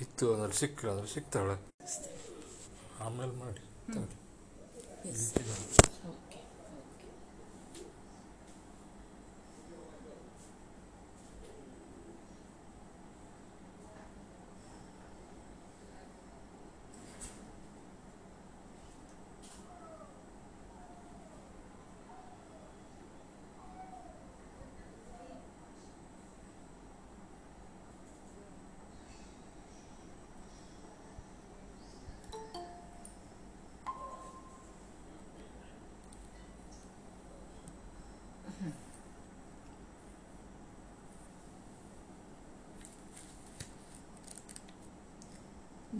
ಇತ್ತು ಅದ್ರಲ್ಲಿ ಸಿಕ್ಕಲ್ಲ ಅದ್ರಲ್ಲಿ ಸಿಗ್ತಾಳೆ ಆಮೇಲೆ ಮಾಡಿ.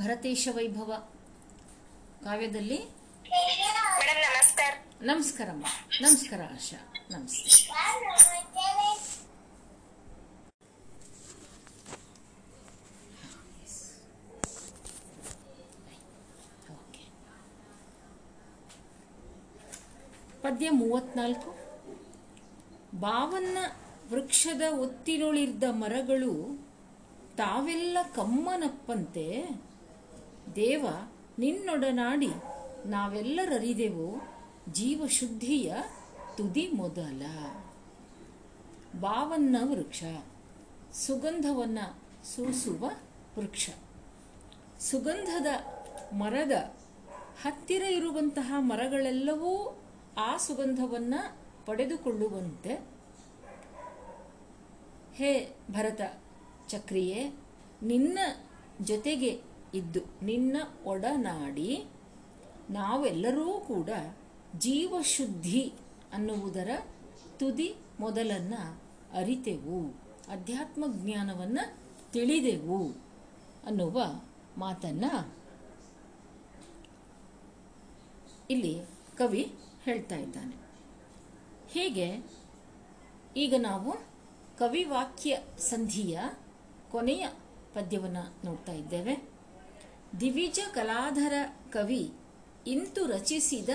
ಭರತೇಶ ವೈಭವ ಕಾವ್ಯದಲ್ಲಿ ನಮಸ್ಕಾರಮ್ಮ. ನಮಸ್ಕಾರ ಆಶಾ. ನಮಸ್ಕಾರ ಪದ್ಯ ಮೂವತ್ನಾಲ್ಕು. ಬಾವನ್ನ ವೃಕ್ಷದ ಒತ್ತಿರುಳಿದ್ದ ಮರಗಳು ತಾವೆಲ್ಲ ಕಮ್ಮನಪ್ಪಂತೆ. ದೇವ, ನಿನ್ನೊಡನಾಡಿ ನಾವೆಲ್ಲರರಿದೆವು ಜೀವಶುದ್ಧಿಯ ತುದಿ ಮೊದಲ ಬಾವನ್ನ ವೃಕ್ಷ, ಸುಗಂಧವನ್ನ ಸೂಸುವ ವೃಕ್ಷ. ಸುಗಂಧದ ಮರದ ಹತ್ತಿರ ಇರುವಂತಹ ಮರಗಳೆಲ್ಲವೂ ಆ ಸುಗಂಧವನ್ನ ಪಡೆದುಕೊಳ್ಳುವಂತೆ. ಹೇ ಭರತ ಚಕ್ರಿಯೇ, ನಿನ್ನ ಜೊತೆಗೆ ಇದ್ದು, ನಿನ್ನ ಒಡನಾಡಿ ನಾವೆಲ್ಲರೂ ಕೂಡ ಜೀವಶುದ್ಧಿ ಅನ್ನುವುದರ ತುದಿ ಮೊದಲನ್ನ ಅರಿತೆವು, ಅಧ್ಯಾತ್ಮ ಜ್ಞಾನವನ್ನ ತಿಳಿದೆವು ಅನ್ನುವ ಮಾತನ್ನ ಇಲ್ಲಿ ಕವಿ ಹೇಳ್ತಾ ಇದ್ದಾನೆ. ಹೀಗೆ? ಈಗ ನಾವು ಕವಿವಾಕ್ಯ ಸಂಧಿಯ ಕೊನೆಯ ಪದ್ಯವನ್ನು ನೋಡ್ತಾ ಇದ್ದೇವೆ. ದಿವಿಜ ಕಲಾಧರ ಕವಿ ಇಂತು ರಚಿಸಿದ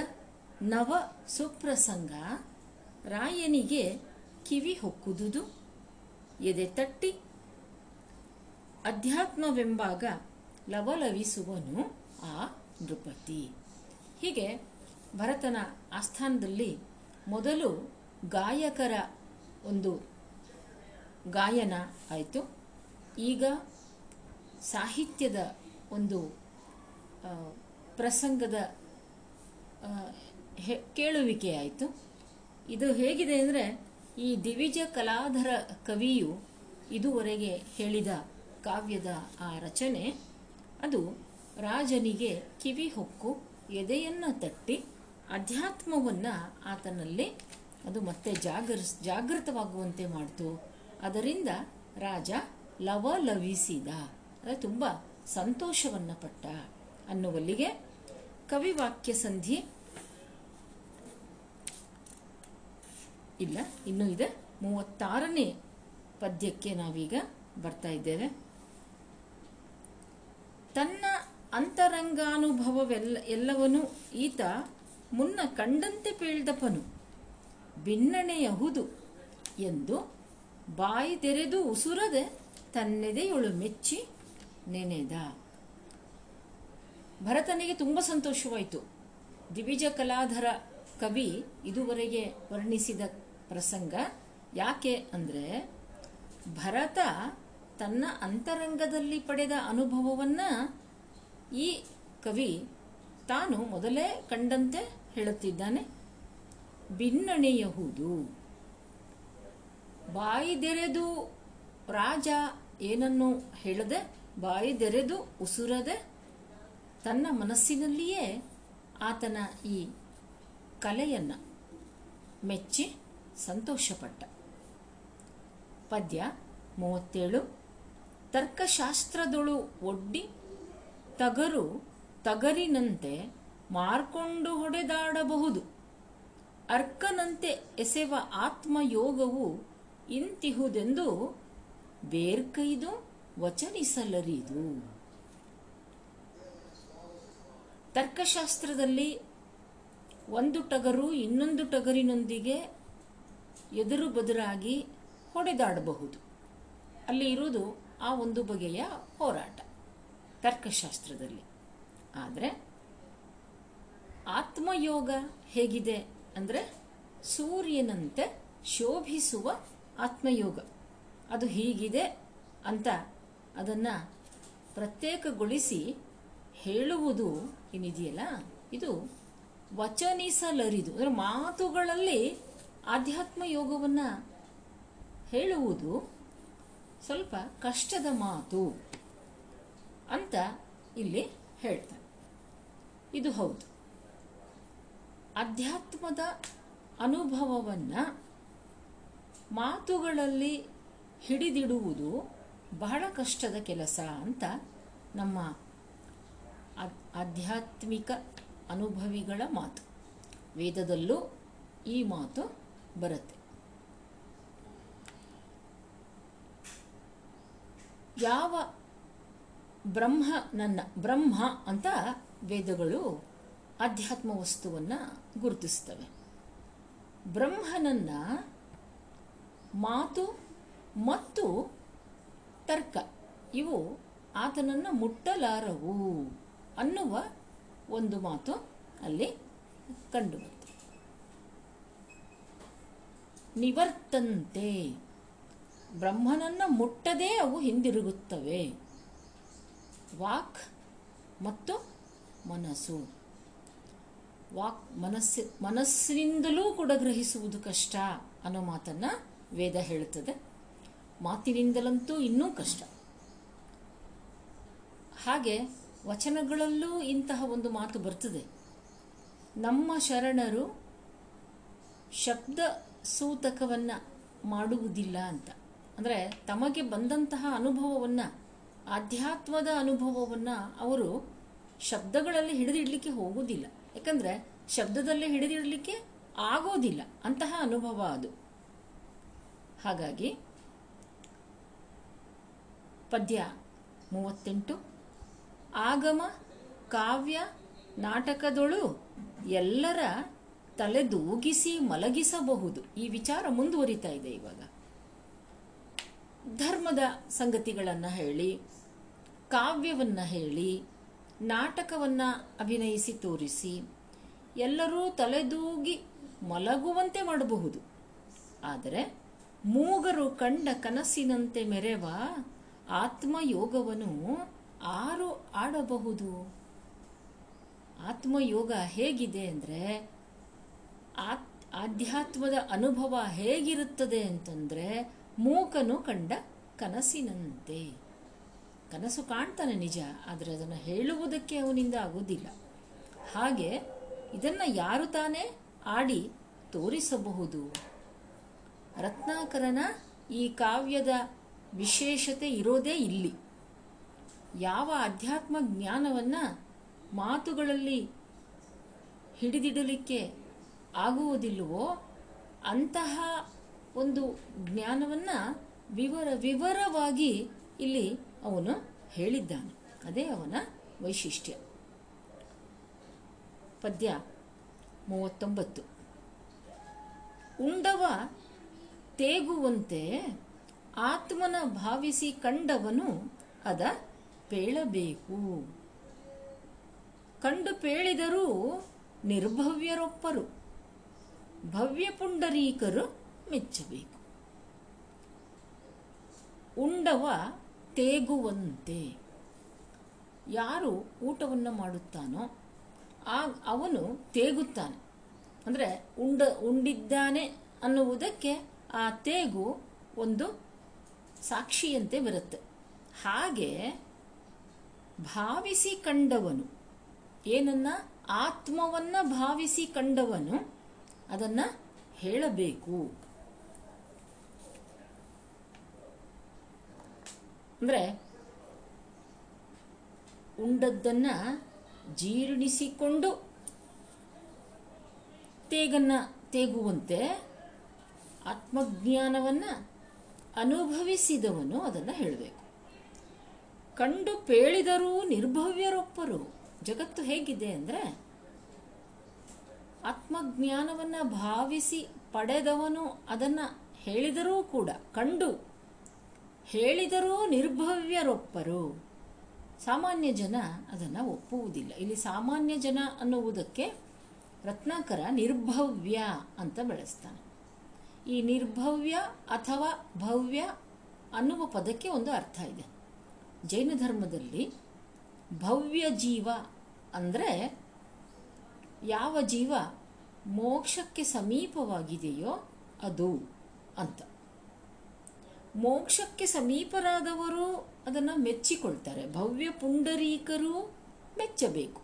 ನವ ಸುಪ್ರಸಂಗ ರಾಯನಿಗೆ ಕಿವಿ ಹೊಕ್ಕುದುದು. ಎದೆ ತಟ್ಟಿ ಅಧ್ಯಾತ್ಮವೆಂಬಾಗ ಲವಲವಿಸುವನು ಆ ನೃಪತಿ ಹೀಗೆ ಭರತನ ಆಸ್ಥಾನದಲ್ಲಿ ಮೊದಲು ಗಾಯಕರ ಒಂದು ಗಾಯನ ಆಯಿತು. ಈಗ ಸಾಹಿತ್ಯದ ಒಂದು ಪ್ರಸಂಗದ ಹೆ- ಕೇಳುವಿಕೆ ಆಯಿತು. ಇದು ಹೇಗಿದೆ ಅಂದರೆ, ಈ ದಿವಿಜ ಕಲಾಧರ ಕವಿಯು ಇದುವರೆಗೆ ಹೇಳಿದ ಕಾವ್ಯದ ಆ ರಚನೆ, ಅದು ರಾಜನಿಗೆ ಕಿವಿ ಹೊಕ್ಕು, ಎದೆಯನ್ನು ತಟ್ಟಿ, ಅಧ್ಯಾತ್ಮವನ್ನು ಆತನಲ್ಲಿ ಅದು ಮತ್ತೆ ಜಾಗರಿಸ್, ಜಾಗೃತವಾಗುವಂತೆ ಮಾಡಿತು. ಅದರಿಂದ ರಾಜ ಲವಲವಿಸಿದ. ಅಂದರೆ ತುಂಬ ಸಂತೋಷವನ್ನು ಪಟ್ಟ ಅನ್ನುವಲ್ಲಿಗೆ ಕವಿವಾಕ್ಯ ಸಂಧಿ ಇಲ್ಲ. ಇನ್ನೂ ಇದೆ ಮೂವತ್ತಾರನೇ ಪದ್ಯಕ್ಕೆ ನಾವೀಗ ಬರ್ತಾ ಇದ್ದೇವೆ. ತನ್ನ ಅಂತರಂಗಾನುಭವವೆಲ್ಲ ಎಲ್ಲವನು ಈತ ಮುನ್ನ ಕಂಡಂತೆ ಪೇಳ್ದಪನು. ಭಿನ್ನಣೆಯಹುದು ಎಂದು ಬಾಯಿ ತೆರೆದು ಉಸುರದೆ ತನ್ನೆದೆಯೊಳು ಮೆಚ್ಚಿ ನೆನೆದ. ಭರತನಿಗೆ ತುಂಬ ಸಂತೋಷವಾಯಿತು. ದಿವಿಜ ಕಲಾಧರ ಕವಿ ಇದುವರೆಗೆ ವರ್ಣಿಸಿದ ಪ್ರಸಂಗ ಯಾಕೆ ಅಂದರೆ, ಭರತ ತನ್ನ ಅಂತರಂಗದಲ್ಲಿ ಪಡೆದ ಅನುಭವವನ್ನ ಈ ಕವಿ ತಾನು ಮೊದಲೇ ಕಂಡಂತೆ ಹೇಳುತ್ತಿದ್ದಾನೆ. ಭಿನ್ನಣೆಯಹುದು ಬಾಯಿದೆರೆದು ರಾಜ ಏನನ್ನು ಹೇಳದೆ ಬಾಯಿದೆರೆದು ಉಸುರದೆ ತನ್ನ ಮನಸ್ಸಿನಲ್ಲಿಯೇ ಆತನ ಈ ಕಲೆಯನ್ನ ಮೆಚ್ಚಿ ಸಂತೋಷಪಟ್ಟ. ಪದ್ಯ ಮೂವತ್ತೇಳು. ತರ್ಕಶಾಸ್ತ್ರದೊಳು ಒಡ್ಡಿ ತಗರು ತಗರಿನಂತೆ ಮಾರ್ಕೊಂಡು ಹೊಡೆದಾಡಬಹುದು. ಅರ್ಕನಂತೆ ಎಸೆವ ಆತ್ಮಯೋಗವು ಇಂತಿಹುದೆಂದು ಬೇರ್ಕೈದು ವಚನಿಸಲರಿದು ತರ್ಕಶಾಸ್ತ್ರದಲ್ಲಿ ಒಂದು ಟಗರು ಇನ್ನೊಂದು ಟಗರಿನೊಂದಿಗೆ ಎದುರು ಬದುರಾಗಿ ಹೊಡೆದಾಡಬಹುದು. ಅಲ್ಲಿ ಇರುವುದು ಆ ಒಂದು ಬಗೆಯ ಹೋರಾಟ ತರ್ಕಶಾಸ್ತ್ರದಲ್ಲಿ. ಆದರೆ ಆತ್ಮಯೋಗ ಹೇಗಿದೆ ಅಂದರೆ ಸೂರ್ಯನಂತೆ ಶೋಭಿಸುವ ಆತ್ಮಯೋಗ. ಅದು ಹೀಗಿದೆ ಅಂತ ಅದನ್ನು ಪ್ರತ್ಯೇಕಗೊಳಿಸಿ ಹೇಳುವುದು ಏನಿದೆಯಲ್ಲ, ಇದು ವಚನಿಸಲರಿದು. ಅಂದರೆ ಮಾತುಗಳಲ್ಲಿ ಆಧ್ಯಾತ್ಮ ಯೋಗವನ್ನು ಹೇಳುವುದು ಸ್ವಲ್ಪ ಕಷ್ಟದ ಮಾತು ಅಂತ ಇಲ್ಲಿ ಹೇಳ್ತಾರೆ. ಇದು ಹೌದು. ಅಧ್ಯಾತ್ಮದ ಅನುಭವವನ್ನು ಮಾತುಗಳಲ್ಲಿ ಹಿಡಿದಿಡುವುದು ಬಹಳ ಕಷ್ಟದ ಕೆಲಸ ಅಂತ ನಮ್ಮ ಆಧ್ಯಾತ್ಮಿಕ ಅನುಭವಿಗಳ ಮಾತು. ವೇದದಲ್ಲೂ ಈ ಮಾತು ಬರುತ್ತೆ. ಯಾವ ಬ್ರಹ್ಮ ನನ್ನ, ಬ್ರಹ್ಮ ಅಂತ ವೇದಗಳು ಅಧ್ಯಾತ್ಮ ವಸ್ತುವನ್ನು ಗುರುತಿಸ್ತವೆ. ಬ್ರಹ್ಮನನ್ನ ಮಾತು ಮತ್ತು ತರ್ಕ. ಇವು ಆತನನ್ನು ಮುಟ್ಟಲಾರವು ಅನ್ನುವ ಒಂದು ಮಾತು ಅಲ್ಲಿ ಕಂಡುಬಂತು ನಿವರ್ತಂತೆ. ಬ್ರಹ್ಮನನ್ನು ಮುಟ್ಟದೇ ಅವು ಹಿಂದಿರುಗುತ್ತವೆ. ವಾಕ್ ಮತ್ತು ಮನಸ್ಸು. ವಾಕ್ ಮನಸ್ಸು, ಮನಸ್ಸಿನಿಂದಲೂ ಕೂಡ ಗ್ರಹಿಸುವುದು ಕಷ್ಟ ಅನ್ನೋ ಮಾತನ್ನು ವೇದ ಹೇಳುತ್ತದೆ ಮಾತಿನಿಂದಲಂತೂ ಇನ್ನೂ ಕಷ್ಟ. ಹಾಗೆ ವಚನಗಳಲ್ಲೂ ಇಂತಹ ಒಂದು ಮಾತು ಬರ್ತದೆ. ನಮ್ಮ ಶರಣರು ಶಬ್ದ ಸೂತಕವನ್ನು ಮಾಡುವುದಿಲ್ಲ ಅಂತ. ಅಂದರೆ ತಮಗೆ ಬಂದಂತಹ ಅನುಭವವನ್ನು, ಆಧ್ಯಾತ್ಮದ ಅನುಭವವನ್ನು ಅವರು ಶಬ್ದಗಳಲ್ಲಿ ಹಿಡಿದಿಡಲಿಕ್ಕೆ ಹೋಗುವುದಿಲ್ಲ. ಯಾಕಂದರೆ ಶಬ್ದದಲ್ಲಿ ಹಿಡಿದಿಡಲಿಕ್ಕೆ ಆಗೋದಿಲ್ಲ. ಅಂತಹ ಅನುಭವ ಅದು. ಹಾಗಾಗಿ ಪದ್ಯ ಮೂವತ್ತೆಂಟು. ಆಗಮ, ಕಾವ್ಯ, ನಾಟಕದೊಳು ಎಲ್ಲರ ತಲೆದೂಗಿಸಿ ಮಲಗಿಸಬಹುದು. ಈ ವಿಚಾರ ಮುಂದುವರಿತಾ ಇದೆ ಇವಾಗ. ಧರ್ಮದ ಸಂಗತಿಗಳನ್ನು ಹೇಳಿ, ಕಾವ್ಯವನ್ನು ಹೇಳಿ, ನಾಟಕವನ್ನು ಅಭಿನಯಿಸಿ ತೋರಿಸಿ, ಎಲ್ಲರೂ ತಲೆದೂಗಿ ಮಲಗುವಂತೆ ಮಾಡಬಹುದು. ಆದರೆ ಮೂಗರು ಕಂಡ ಕನಸಿನಂತೆ ಮೆರೆವ ಆತ್ಮಯೋಗವನ್ನು ಆರು ಆಡಬಹುದು. ಆತ್ಮಯೋಗ ಹೇಗಿದೆ ಅಂದರೆ, ಆತ್ ಆಧ್ಯಾತ್ಮದ ಅನುಭವ ಹೇಗಿರುತ್ತದೆ ಅಂತಂದರೆ, ಮೂಕನು ಕಂಡ ಕನಸಿನಂತೆ. ಕನಸು ಕಾಣ್ತಾನೆ ನಿಜ, ಆದರೆ ಅದನ್ನು ಹೇಳುವುದಕ್ಕೆ ಅವನಿಂದ ಆಗುವುದಿಲ್ಲ ಹಾಗೆ ಇದನ್ನು ಯಾರು ತಾನೇ ಆಡಿ ತೋರಿಸಬಹುದು. ರತ್ನಾಕರನ ಈ ಕಾವ್ಯದ ವಿಶೇಷತೆ ಇರೋದೇ ಇಲ್ಲಿ. ಯಾವ ಅಧ್ಯಾತ್ಮ ಜ್ಞಾನವನ್ನು ಮಾತುಗಳಲ್ಲಿ ಹಿಡಿದಿಡಲಿಕ್ಕೆ ಆಗುವುದಿಲ್ಲವೋ ಅಂತಹ ಒಂದು ಜ್ಞಾನವನ್ನು ವಿವರ ವಿವರವಾಗಿ ಇಲ್ಲಿ ಅವನು ಹೇಳಿದ್ದಾನೆ. ಅದೇ ಅವನ ವೈಶಿಷ್ಟ್ಯ. ಪದ್ಯ ಮೂವತ್ತೊಂಬತ್ತು. ಉಂಡವ ತೇಗುವಂತೆ ಆತ್ಮನ ಭಾವಿಸಿ ಕಂಡವನು ಅದ ಪೇಳಬೇಕು. ಕಂಡು ಪೇಳಿದರೂ ನಿರ್ಭವ್ಯರೊಪ್ಪರು, ಭವ್ಯ ಪುಂಡರೀಕರು ಮೆಚ್ಚಬೇಕು. ಉಂಡವ ತೇಗುವಂತೆ. ಯಾರು ಊಟವನ್ನು ಮಾಡುತ್ತಾನೋ ಆ ಅವನು ತೇಗುತ್ತಾನೆ. ಅಂದರೆ ಉಂಡ ಉಂಡಿದ್ದಾನೆ ಅನ್ನುವುದಕ್ಕೆ ಆ ತೇಗು ಒಂದು ಸಾಕ್ಷಿಯಂತೆ ಬರುತ್ತೆ. ಹಾಗೆ ಭಾವಿಸಿ ಕಂಡವನು, ಏನನ್ನ? ಆತ್ಮವನ್ನ ಭಾವಿಸಿ ಕಂಡವನು, ಅದನ್ನ ಹೇಳಬೇಕು. ಅಂದ್ರೆ ಉಂಡದ್ದನ್ನ ಜೀರ್ಣಿಸಿಕೊಂಡು ತೇಗನ್ನ ತೇಗುವಂತೆ ಆತ್ಮಜ್ಞಾನವನ್ನ ಅನುಭವಿಸಿದವನು ಅದನ್ನು ಹೇಳಬೇಕು. ಕಂಡು ಪೇಳಿದರೂ ನಿರ್ಭವ್ಯರೊಬ್ಬರು. ಜಗತ್ತು ಹೇಗಿದೆ ಅಂದರೆ, ಆತ್ಮಜ್ಞಾನವನ್ನು ಭಾವಿಸಿ ಪಡೆದವನು ಅದನ್ನು ಹೇಳಿದರೂ ಕೂಡ, ಕಂಡು ಹೇಳಿದರೂ ನಿರ್ಭವ್ಯರೊಪ್ಪರು ಸಾಮಾನ್ಯ ಜನ ಅದನ್ನು ಒಪ್ಪುವುದಿಲ್ಲ. ಇಲ್ಲಿ ಸಾಮಾನ್ಯ ಜನ ಅನ್ನುವುದಕ್ಕೆ ರತ್ನಾಕರ ನಿರ್ಭವ್ಯ ಅಂತ ಬೆಳೆಸ್ತಾನೆ. ಈ ನಿರ್ಭವ್ಯ ಅಥವಾ ಭವ್ಯ ಅನ್ನುವ ಪದಕ್ಕೆ ಒಂದು ಅರ್ಥ ಇದೆ. ಜೈನ ಧರ್ಮದಲ್ಲಿ ಭವ್ಯ ಜೀವ ಅಂದರೆ ಯಾವ ಜೀವ ಮೋಕ್ಷಕ್ಕೆ ಸಮೀಪವಾಗಿದೆಯೋ ಅದು ಅಂತ. ಮೋಕ್ಷಕ್ಕೆ ಸಮೀಪರಾದವರು ಅದನ್ನು ಮೆಚ್ಚಿಕೊಳ್ತಾರೆ. ಭವ್ಯ ಪುಂಡರೀಕರು ಮೆಚ್ಚಬೇಕು.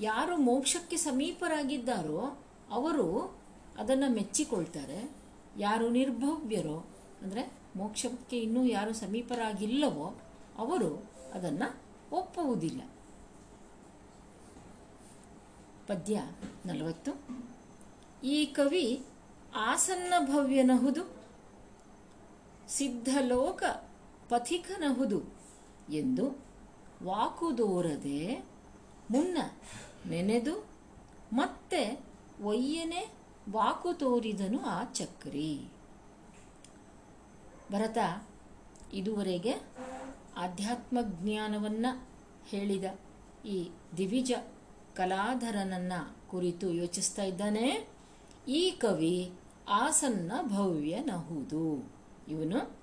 ಯಾರು ಮೋಕ್ಷಕ್ಕೆ ಸಮೀಪರಾಗಿದ್ದಾರೋ ಅವರು ಅದನ್ನು ಮೆಚ್ಚಿಕೊಳ್ತಾರೆ. ಯಾರು ನಿರ್ಭವ್ಯರೋ, ಅಂದರೆ ಮೋಕ್ಷಕ್ಕೆ ಇನ್ನೂ ಯಾರು ಸಮೀಪರಾಗಿಲ್ಲವೋ, ಅವರು ಅದನ್ನು ಒಪ್ಪುವುದಿಲ್ಲ. ಪದ್ಯ ನಲವತ್ತು. ಈ ಕವಿ ಆಸನ್ನ ಭವ್ಯನಹುದು ಸಿದ್ಧಲೋಕ ಪಥಿಕನಹುದು ಎಂದು ವಾಕುದೋರದೆ ಮುನ್ನ ನೆನೆದು ಮತ್ತೆ ಒಯ್ಯನೆ ವಾಕು ತೋರಿದನು ಆ ಚಕ್ರಿ. ಭರತ ಇದುವರೆಗೆ ಆಧ್ಯಾತ್ಮ ಜ್ಞಾನವನ್ನು ಹೇಳಿದ. ಈ ದಿವಿಜ ಕಲಾಧರನನ್ನ ಕುರಿತು ಯೋಚಿಸ್ತಾ ಇದ್ದಾನೆ. ಈ ಕವಿ ಆಸನ್ನ ಭವ್ಯನಹುದು ಇವನು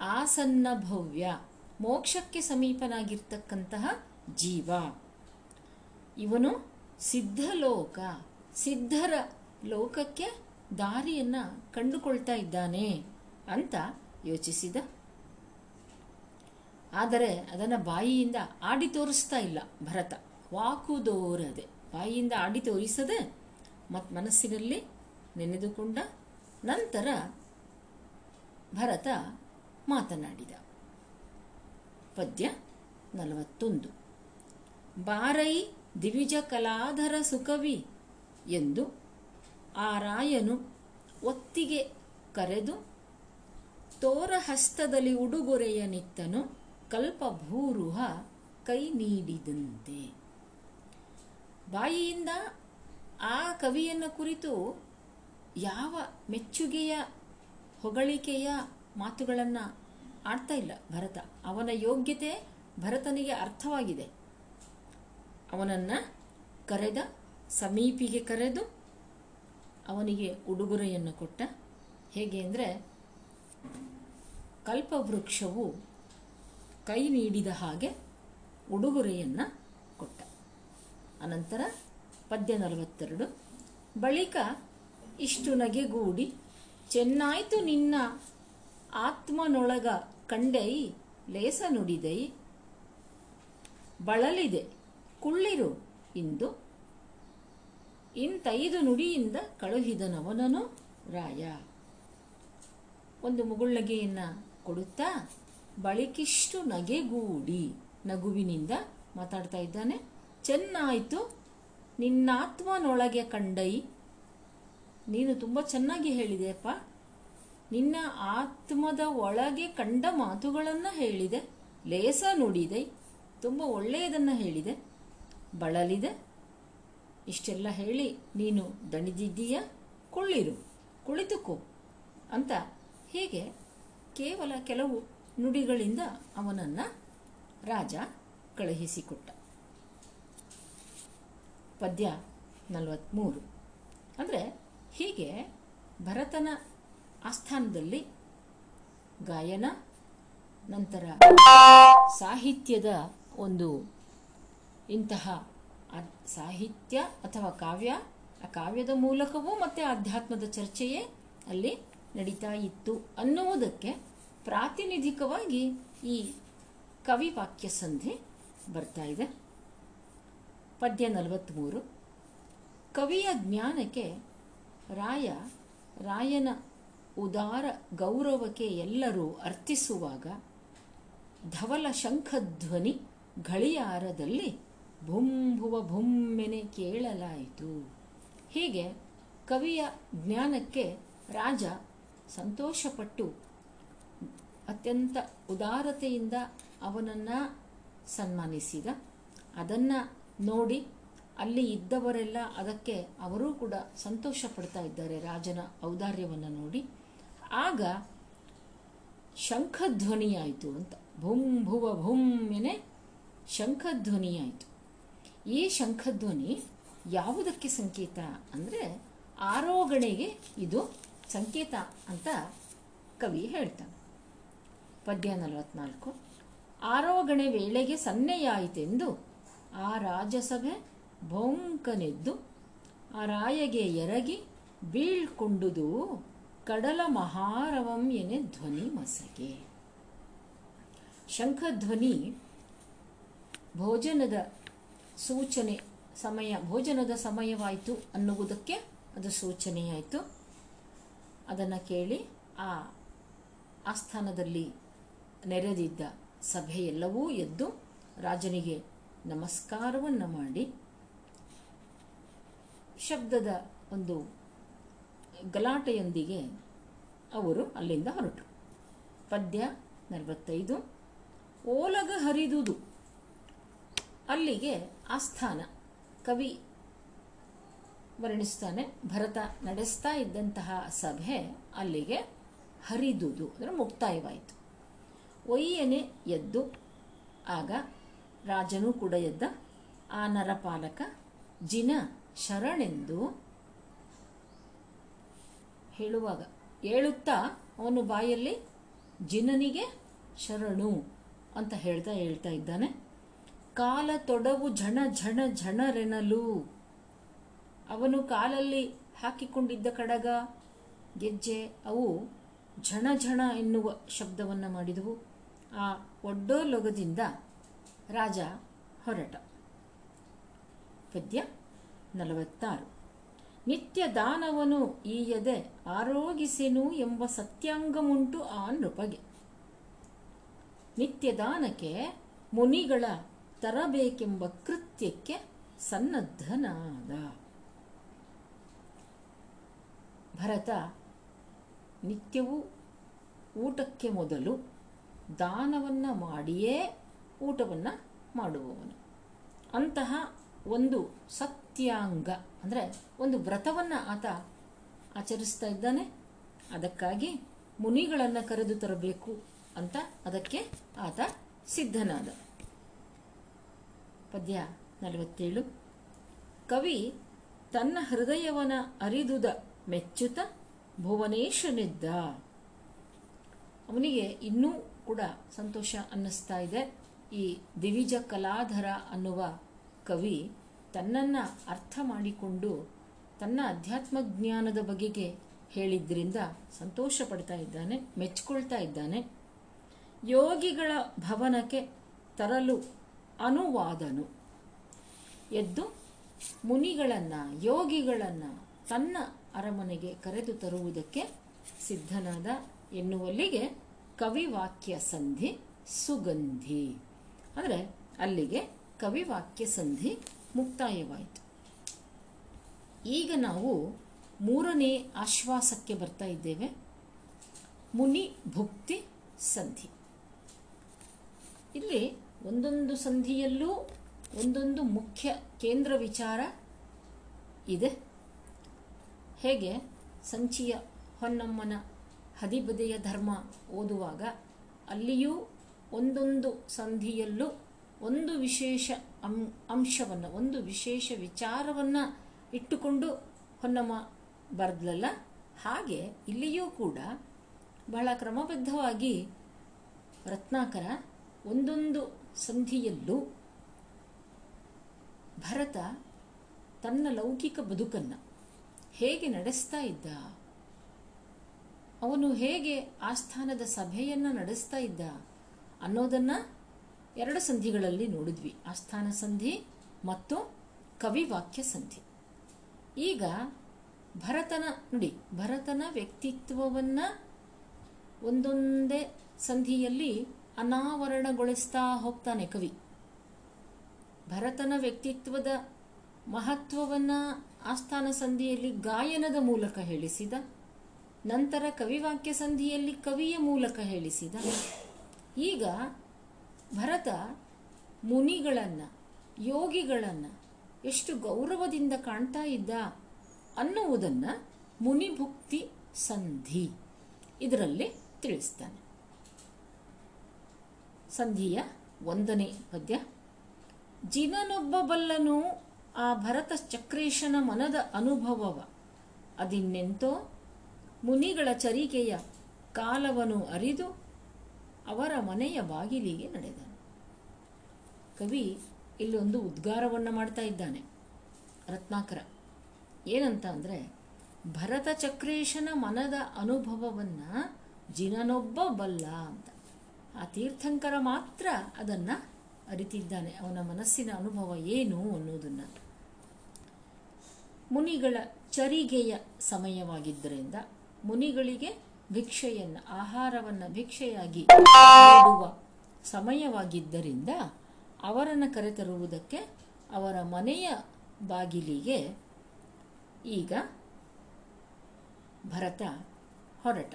ಆಸನ್ನ ಭವ್ಯ, ಮೋಕ್ಷಕ್ಕೆ ಸಮೀಪನಾಗಿರ್ತಕ್ಕಂತಹ ಜೀವ. ಇವನು ಸಿದ್ಧಲೋಕ, ಸಿದ್ಧರ ಲೋಕಕ್ಕೆ ದಾರಿಯನ್ನ ಕಂಡುಕೊಳ್ತಾ ಇದ್ದಾನೆ ಅಂತ ಯೋಚಿಸಿದ. ಆದರೆ ಅದನ್ನು ಬಾಯಿಯಿಂದ ಆಡಿ ತೋರಿಸ್ತಾ ಇಲ್ಲ ಭರತ. ವಾಕುದೋರದೆ ಬಾಯಿಯಿಂದ ಆಡಿ ತೋರಿಸದೆ ಮತ್ತು ಮನಸ್ಸಿನಲ್ಲಿ ನೆನೆದುಕೊಂಡ ನಂತರ ಭರತ ಮಾತನಾಡಿದ. ಪದ್ಯ ನಲವತ್ತೊಂದು. ಬಾರೈ ದಿವಿಜ ಕಲಾಧರ ಸುಕವಿ ಎಂದು ಆ ರಾಯನು ಒತ್ತಿಗೆ ಕರೆದು, ತೋರಹಸ್ತದಲ್ಲಿ ಉಡುಗೊರೆಯ ನಿತ್ತನು ಕಲ್ಪಭೂರುಹ ಕೈ ನೀಡಿದಂತೆ. ಬಾಯಿಯಿಂದ ಆ ಕವಿಯನ್ನು ಕುರಿತು ಯಾವ ಮೆಚ್ಚುಗೆಯ, ಹೊಗಳಿಕೆಯ ಮಾತುಗಳನ್ನು ಆಡ್ತಾ ಇಲ್ಲ ಭರತ. ಅವನ ಯೋಗ್ಯತೆ ಭರತನಿಗೆ ಅರ್ಥವಾಗಿದೆ. ಅವನನ್ನು ಕರೆದ, ಸಮೀಪಿಗೆ ಕರೆದು ಅವನಿಗೆ ಉಡುಗೊರೆಯನ್ನು ಕೊಟ್ಟ. ಹೇಗೆ ಅಂದರೆ, ಕಲ್ಪವೃಕ್ಷವು ಕೈ ನೀಡಿದ ಹಾಗೆ ಉಡುಗೊರೆಯನ್ನು ಕೊಟ್ಟ. ಅನಂತರ ಪದ್ಯ ನಲವತ್ತೆರಡು ಬಳಿಕ ಇಷ್ಟು ನಗೆಗೂಡಿ, ಚೆನ್ನಾಯ್ತು ನಿನ್ನ ಆತ್ಮನೊಳಗ ಕಂಡೈ ಲೇಸ ನುಡಿದೈ ಬಳಲಿದೆ, ಕುಳ್ಳಿರು ಇಂದು ಇಂತೈದು ನುಡಿಯಿಂದ ಕಳುಹಿದನವನನು ರಾಯ. ಒಂದು ಮುಗುಳ್ನಗೆಯನ್ನು ಕೊಡುತ್ತಾ ಬಳಿಕಿಷ್ಟು ನಗೆಗೂಡಿ ನಗುವಿನಿಂದ ಮಾತಾಡ್ತಾ ಇದ್ದಾನೆ. ಚೆನ್ನಾಯಿತು. ನಿನ್ನಾತ್ಮನೊಳಗೆ ಕಂಡೈ. ನೀನು ತುಂಬ ಚೆನ್ನಾಗಿ ಹೇಳಿದೆಯಪ್ಪ ನಿನ್ನ ಆತ್ಮದ ಒಳಗೆ ಕಂಡ ಮಾತುಗಳನ್ನು ಹೇಳಿದೆ. ಲೇಸ ನುಡಿದೆ. ತುಂಬ ಒಳ್ಳೆಯದನ್ನು ಹೇಳಿದೆ. ಬಳಲಿದೆ. ಇಷ್ಟೆಲ್ಲ ಹೇಳಿ ನೀನು ದಣಿದಿದ್ದೀಯ? ಕುಳ್ಳಿರು, ಕುಳಿತುಕೋ ಅಂತ ಹೀಗೆ ಕೇವಲ ಕೆಲವು ನುಡಿಗಳಿಂದ ಅವನನ್ನು ರಾಜ ಕಳುಹಿಸಿಕೊಟ್ಟ. ಪದ್ಯ ನಲವತ್ತ್ಮೂರು ಅಂದರೆ ಹೀಗೆ ಭರತನ ಆಸ್ಥಾನದಲ್ಲಿ ಗಾಯನ, ನಂತರ ಸಾಹಿತ್ಯದ ಒಂದು ಇಂತಹ ಸಾಹಿತ್ಯ ಅಥವಾ ಕಾವ್ಯ, ಆ ಕಾವ್ಯದ ಮೂಲಕವೂ ಮತ್ತೆ ಆಧ್ಯಾತ್ಮದ ಚರ್ಚೆಯೇ ಅಲ್ಲಿ ನಡೀತಾ ಇತ್ತು ಅನ್ನುವುದಕ್ಕೆ ಪ್ರಾತಿನಿಧಿಕವಾಗಿ ಈ ಕವಿ ವಾಕ್ಯ ಸಂಧಿ ಬರ್ತಾ ಇದೆ. ಪದ್ಯ ನಲವತ್ತ್ಮೂರು ಕವಿಯ ಜ್ಞಾನಕ್ಕೆ ರಾಯ, ರಾಯನ ಉದಾರ ಗೌರವಕ್ಕೆ ಎಲ್ಲರೂ ಅರ್ಥಿಸುವಾಗ ಧವಲ ಶಂಖಧ್ವನಿ ಘಳಿಯಾರದಲ್ಲಿ ಭುಂಭುವ ಭುಮ್ಮೆನೆ ಕೇಳಲಾಯಿತು. ಹೀಗೆ ಕವಿಯ ಜ್ಞಾನಕ್ಕೆ ರಾಜ ಸಂತೋಷಪಟ್ಟು ಅತ್ಯಂತ ಉದಾರತೆಯಿಂದ ಅವನನ್ನು ಸನ್ಮಾನಿಸಿದ. ಅದನ್ನು ನೋಡಿ ಅಲ್ಲಿ ಇದ್ದವರೆಲ್ಲ ಅದಕ್ಕೆ ಅವರೂ ಕೂಡ ಸಂತೋಷ ಪಡ್ತಾ ಇದ್ದಾರೆ ರಾಜನ ಔದಾರ್ಯವನ್ನು ನೋಡಿ. ಆಗ ಶಂಖಧ್ವನಿಯಾಯಿತು ಅಂತ. ಭುಂ ಭುವ ಭುಮ್ಮೆನೆ ಶಂಖಧ್ವನಿಯಾಯಿತು. ಈ ಶಂಖಧ್ವನಿ ಯಾವುದಕ್ಕೆ ಸಂಕೇತ ಅಂದರೆ ಆರೋಗಣೆಗೆ ಇದು ಸಂಕೇತ ಅಂತ ಕವಿ ಹೇಳ್ತಾನೆ. ಪದ್ಯ ನಲವತ್ನಾಲ್ಕು. ಆರೋಗಣೆ ವೇಳೆಗೆ ಸನ್ನೆಯಾಯಿತೆಂದು ಆ ರಾಜಸಭೆ ಬೊಂಕನೆದ್ದು ಆ ರಾಯಗೆ ಎರಗಿ ಬೀಳ್ಕೊಂಡುದು ಕಡಲ ಮಹಾರವಂ ಎನೆ ಧ್ವನಿ ಮಸಗೆ ಶಂಖಧ್ವನಿ ಭೋಜನದ ಸೂಚನೆ ಸಮಯ, ಭೋಜನದ ಸಮಯವಾಯಿತು ಅನ್ನುವುದಕ್ಕೆ ಅದು ಸೂಚನೆಯಾಯಿತು. ಅದನ್ನು ಕೇಳಿ ಆ ಆಸ್ಥಾನದಲ್ಲಿ ನೆರೆದಿದ್ದ ಸಭೆಯೆಲ್ಲವೂ ಎದ್ದು ರಾಜನಿಗೆ ನಮಸ್ಕಾರವನ್ನು ಮಾಡಿ, ಶಬ್ದದ ಒಂದು ಗಲಾಟೆಯೊಂದಿಗೆ ಅವರು ಅಲ್ಲಿಂದ ಹೊರಟರು. ಪದ್ಯ ನಲವತ್ತೈದು, ಓಲಗ ಹರಿದುದು. ಅಲ್ಲಿಗೆ ಆಸ್ಥಾನ. ಕವಿ ವರ್ಣಿಸ್ತಾನೆ. ಭರತ ನಡೆಸ್ತಾ ಇದ್ದಂತಹ ಸಭೆ ಅಲ್ಲಿಗೆ ಹರಿದುದು. ಅಂದರೆ ಮುಕ್ತಾಯವಾಯಿತು. ಒಯ್ಯನೆ ಎದ್ದು ಆಗ ರಾಜನೂ ಕೂಡ ಎದ್ದ ಆ ನರಪಾಲಕ ಜಿನ ಶರಣೆಂದು ಹೇಳುವಾಗ ಹೇಳುತ್ತಾ ಅವನು ಬಾಯಲ್ಲಿ, ಜಿನನಿಗೆ ಶರಣು ಅಂತ ಹೇಳ್ತಾ ಹೇಳ್ತಾ ಇದ್ದಾನೆ. ಕಾಲ ತೊಡವು ಝಣ ಝಣ ಝಣರೆನಲು. ಅವನು ಕಾಲಲ್ಲಿ ಹಾಕಿಕೊಂಡಿದ್ದ ಕಡಗ, ಗೆಜ್ಜೆ, ಅವು ಝಣ ಝಣ ಎನ್ನುವ ಶಬ್ದವನ್ನು ಮಾಡಿದವು. ಆ ಒಡ್ಡೋಲೊಗದಿಂದ ರಾಜ ಹೊರಟ. ಪದ್ಯ ನಲವತ್ತಾರು. ನಿತ್ಯ ದಾನವನು ಈಯದೆ ಆರೋಗಿಸೆನು ಎಂಬ ಸತ್ಯಾಂಗಮುಂಟು ಆ ನೃಪಗೆ. ನಿತ್ಯ ದಾನಕ್ಕೆ ಮುನಿಗಳ ತರಬೇಕೆಂಬ ಕೃತ್ಯಕ್ಕೆ ಸನ್ನದ್ಧನಾದ. ಭರತ ನಿತ್ಯವೂ ಊಟಕ್ಕೆ ಮೊದಲು ದಾನವನ್ನು ಮಾಡಿಯೇ ಊಟವನ್ನು ಮಾಡುವವನು. ಅಂತಹ ಒಂದು ಸತ್ಯಾಂಗ, ಅಂದರೆ ಒಂದು ವ್ರತವನ್ನು ಆತ ಆಚರಿಸ್ತಾ ಇದ್ದಾನೆ. ಅದಕ್ಕಾಗಿ ಮುನಿಗಳನ್ನು ಕರೆದು ತರಬೇಕು ಅಂತ ಅದಕ್ಕೆ ಆತ ಸಿದ್ಧನಾದ. ಪದ್ಯ ನಲವತ್ತೇಳು. ಕವಿ ತನ್ನ ಹೃದಯವನ ಅರಿದುದ ಮೆಚ್ಚುತ ಭುವನೇಶನಿದ್ದ ಅವನಿಗೆ ಇನ್ನೂ ಕೂಡ ಸಂತೋಷ ಅನ್ನಿಸ್ತಾ ಇದೆ. ಈ ದಿವಿಜ ಕಲಾಧರ ಅನ್ನುವ ಕವಿ ತನ್ನನ್ನು ಅರ್ಥ ಮಾಡಿಕೊಂಡು ತನ್ನ ಅಧ್ಯಾತ್ಮ ಜ್ಞಾನದ ಬಗೆಗೆ ಹೇಳಿದ್ರಿಂದ ಸಂತೋಷ ಪಡ್ತಾ ಇದ್ದಾನೆ, ಮೆಚ್ಕೊಳ್ತಾ ಇದ್ದಾನೆ. ಯೋಗಿಗಳ ಭವನಕ್ಕೆ ತರಲು ಅನುವಾದನು. ಎದ್ದು ಮುನಿಗಳನ್ನು, ಯೋಗಿಗಳನ್ನು ತನ್ನ ಅರಮನೆಗೆ ಕರೆದು ತರುವುದಕ್ಕೆ ಸಿದ್ಧನಾದ ಎನ್ನುವಲ್ಲಿಗೆ ಕವಿವಾಕ್ಯ ಸಂಧಿ ಸುಗಂಧಿ. ಅಂದರೆ ಅಲ್ಲಿಗೆ ಕವಿವಾಕ್ಯ ಸಂಧಿ ಮುಕ್ತಾಯವಾಯಿತು. ಈಗ ನಾವು ಮೂರನೇ ಆಶ್ವಾಸಕ್ಕೆ ಬರ್ತಾ ಇದ್ದೇವೆ. ಮುನಿ ಭುಕ್ತಿ ಸಂಧಿ. ಇಲ್ಲಿ ಒಂದೊಂದು ಸಂಧಿಯಲ್ಲೂ ಒಂದೊಂದು ಮುಖ್ಯ ಕೇಂದ್ರ ವಿಚಾರ ಇದೆ. ಹೇಗೆ? ಸಂಚಿಯ ಹೊನ್ನಮ್ಮನ ಹದಿಬದೆಯ ಧರ್ಮ ಓದುವಾಗ ಅಲ್ಲಿಯೂ ಒಂದೊಂದು ಸಂಧಿಯಲ್ಲೂ ಒಂದು ವಿಶೇಷ ಅಂ, ಅಂಶವನ್ನು, ಒಂದು ವಿಶೇಷ ವಿಚಾರವನ್ನು ಇಟ್ಟುಕೊಂಡು ಹೊನ್ನಮ್ಮ ಬರೆದ್ಲಲ್ಲ? ಹಾಗೆ ಇಲ್ಲಿಯೂ ಕೂಡ ಬಹಳ ಕ್ರಮಬದ್ಧವಾಗಿ ರತ್ನಾಕರ ಒಂದೊಂದು ಸಂಧಿಯಲ್ಲೂ ಭರತ ತನ್ನ ಲೌಕಿಕ ಬದುಕನ್ನು ಹೇಗೆ ನಡೆಸ್ತಾ ಇದ್ದ, ಅವನು ಹೇಗೆ ಆಸ್ಥಾನದ ಸಭೆಯನ್ನು ನಡೆಸ್ತಾ ಇದ್ದ ಅನ್ನೋದನ್ನ ಎರಡು ಸಂಧಿಗಳಲ್ಲಿ ನೋಡಿದ್ವಿ. ಆಸ್ಥಾನ ಸಂಧಿ ಮತ್ತು ಕವಿವಾಕ್ಯ ಸಂಧಿ. ಈಗ ಭರತನ, ನೋಡಿ, ಭರತನ ವ್ಯಕ್ತಿತ್ವವನ್ನ ಒಂದೊಂದೇ ಸಂಧಿಯಲ್ಲಿ ಅನಾವರಣಗೊಳಿಸ್ತಾ ಹೋಗ್ತಾನೆ ಕವಿ. ಭರತನ ವ್ಯಕ್ತಿತ್ವದ ಮಹತ್ವವನ್ನ ಆಸ್ಥಾನ ಸಂಧಿಯಲ್ಲಿ ಗಾಯನದ ಮೂಲಕ ಹೇಳಿಸಿದ, ನಂತರ ಕವಿವಾಕ್ಯ ಸಂಧಿಯಲ್ಲಿ ಕವಿಯ ಮೂಲಕ ಹೇಳಿಸಿದ, ಈಗ ಭರತ ಮುನಿಗಳನ್ನು, ಯೋಗಿಗಳನ್ನು ಎಷ್ಟು ಗೌರವದಿಂದ ಕಾಣ್ತಾ ಇದ್ದ ಅನ್ನುವುದನ್ನು ಮುನಿಭುಕ್ತಿ ಸಂಧಿ ಇದರಲ್ಲಿ ತಿಳಿಸ್ತಾನೆ. ಸಂಧಿಯ ಒಂದನೇ ಪದ್ಯ. ಜಿನನೊಬ್ಬ ಬಲ್ಲನು ಆ ಭರತ ಚಕ್ರೇಶನ ಮನದ ಅನುಭವವ. ಅದಿನ್ನೆಂತೋ ಮುನಿಗಳ ಚರಿಕೆಯ ಕಾಲವನು ಅರಿದು ಅವರ ಮನೆಯ ಬಾಗಿಲಿಗೆ ನಡೆದನು. ಕವಿ ಇಲ್ಲೊಂದು ಉದ್ಗಾರವನ್ನು ಮಾಡ್ತಾ ಇದ್ದಾನೆ. ರತ್ನಾಕರ, ಏನಂತ ಅಂದರೆ ಭರತ ಚಕ್ರೇಶನ ಮನದ ಅನುಭವವನ್ನು ಜಿನನೊಬ್ಬ ಬಲ್ಲ ಅಂತ. ಆ ತೀರ್ಥಂಕರ ಮಾತ್ರ ಅದನ್ನು ಅರಿತಿದ್ದಾನೆ. ಅವನ ಮನಸ್ಸಿನ ಅನುಭವ ಏನು ಅನ್ನೋದನ್ನು. ಮುನಿಗಳ ಚರಿಗೆಯ ಸಮಯವಾಗಿದ್ದರಿಂದ ಮುನಿಗಳಿಗೆ ಭಿಕ್ಷೆಯನ್ನು, ಆಹಾರವನ್ನು ಭಿಕ್ಷೆಯಾಗಿ ನೀಡುವ ಸಮಯವಾಗಿದ್ದರಿಂದ ಅವರನ್ನು ಕರೆತರುವುದಕ್ಕೆ ಅವರ ಮನೆಯ ಬಾಗಿಲಿಗೆ ಈಗ ಭರತ ಹೊರಟ.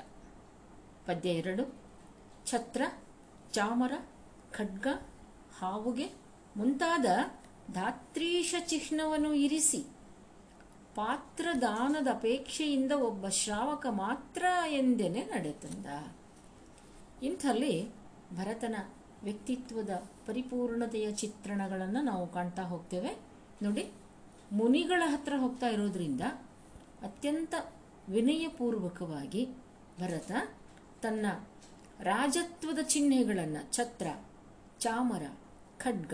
ಪದ್ಯ ಎರಡು, ಛತ್ರ ಚಾಮರ, ಖಡ್ಗ, ಹಾವುಗೆ ಮುಂತಾದ ಧಾತ್ರೀಶ ಚಿಹ್ನವನ್ನು ಇರಿಸಿ ಪಾತ್ರದಾನದ ಅಪೇಕ್ಷೆಯಿಂದ ಒಬ್ಬ ಶ್ರಾವಕ ಮಾತ್ರ ಎಂದೇನೆ ನಡೆತಂದ. ಇಂಥಲ್ಲಿ ಭರತನ ವ್ಯಕ್ತಿತ್ವದ ಪರಿಪೂರ್ಣತೆಯ ಚಿತ್ರಣಗಳನ್ನು ನಾವು ಕಾಣ್ತಾ ಹೋಗ್ತೇವೆ. ನೋಡಿ, ಮುನಿಗಳ ಹತ್ರ ಹೋಗ್ತಾ ಇರೋದ್ರಿಂದ ಅತ್ಯಂತ ವಿನಯಪೂರ್ವಕವಾಗಿ ಭರತ ತನ್ನ ರಾಜತ್ವದ ಚಿಹ್ನೆಗಳನ್ನು ಛತ್ರ, ಚಾಮರ, ಖಡ್ಗ,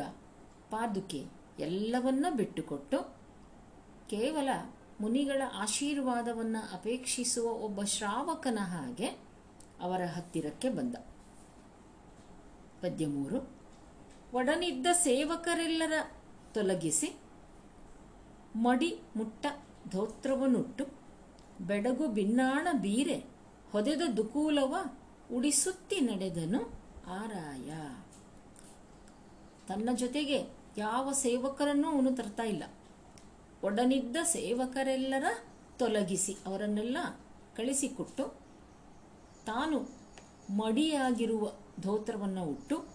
ಪಾದುಕೆ ಎಲ್ಲವನ್ನ ಬಿಟ್ಟುಕೊಟ್ಟು ಕೇವಲ ಮುನಿಗಳ ಆಶೀರ್ವಾದವನ್ನು ಅಪೇಕ್ಷಿಸುವ ಒಬ್ಬ ಶ್ರಾವಕನ ಹಾಗೆ ಅವರ ಹತ್ತಿರಕ್ಕೆ ಬಂದ. ಪದ್ಯ ಮೂರು ಒಡನಿದ್ದ ಸೇವಕರೆಲ್ಲರ ತೊಲಗಿಸಿ ಮಡಿ ಮುಟ್ಟ ಧೋತ್ರವನ್ನುಟ್ಟು, ಬೆಡಗು ಬಿನ್ನಾಣ ಬೀರೆ ಹೊದೆದ ದುಕೂಲವ ಉಡಿಸುತ್ತಿ ನಡೆದನು ಆರಾಯ. ತನ್ನ ಜೊತೆಗೆ ಯಾವ ಸೇವಕರನ್ನೂ ಅವನು ತರ್ತಾ ಇಲ್ಲ. ಒಡನಿದ್ದ ಸೇವಕರೆಲ್ಲರ ತೊಲಗಿಸಿ ಅವರನ್ನೆಲ್ಲ ಕಳಿಸಿಕೊಟ್ಟು ತಾನು ಮಡಿಯಾಗಿರುವ ಧೋತ್ರವನ್ನು ಉಟ್ಟು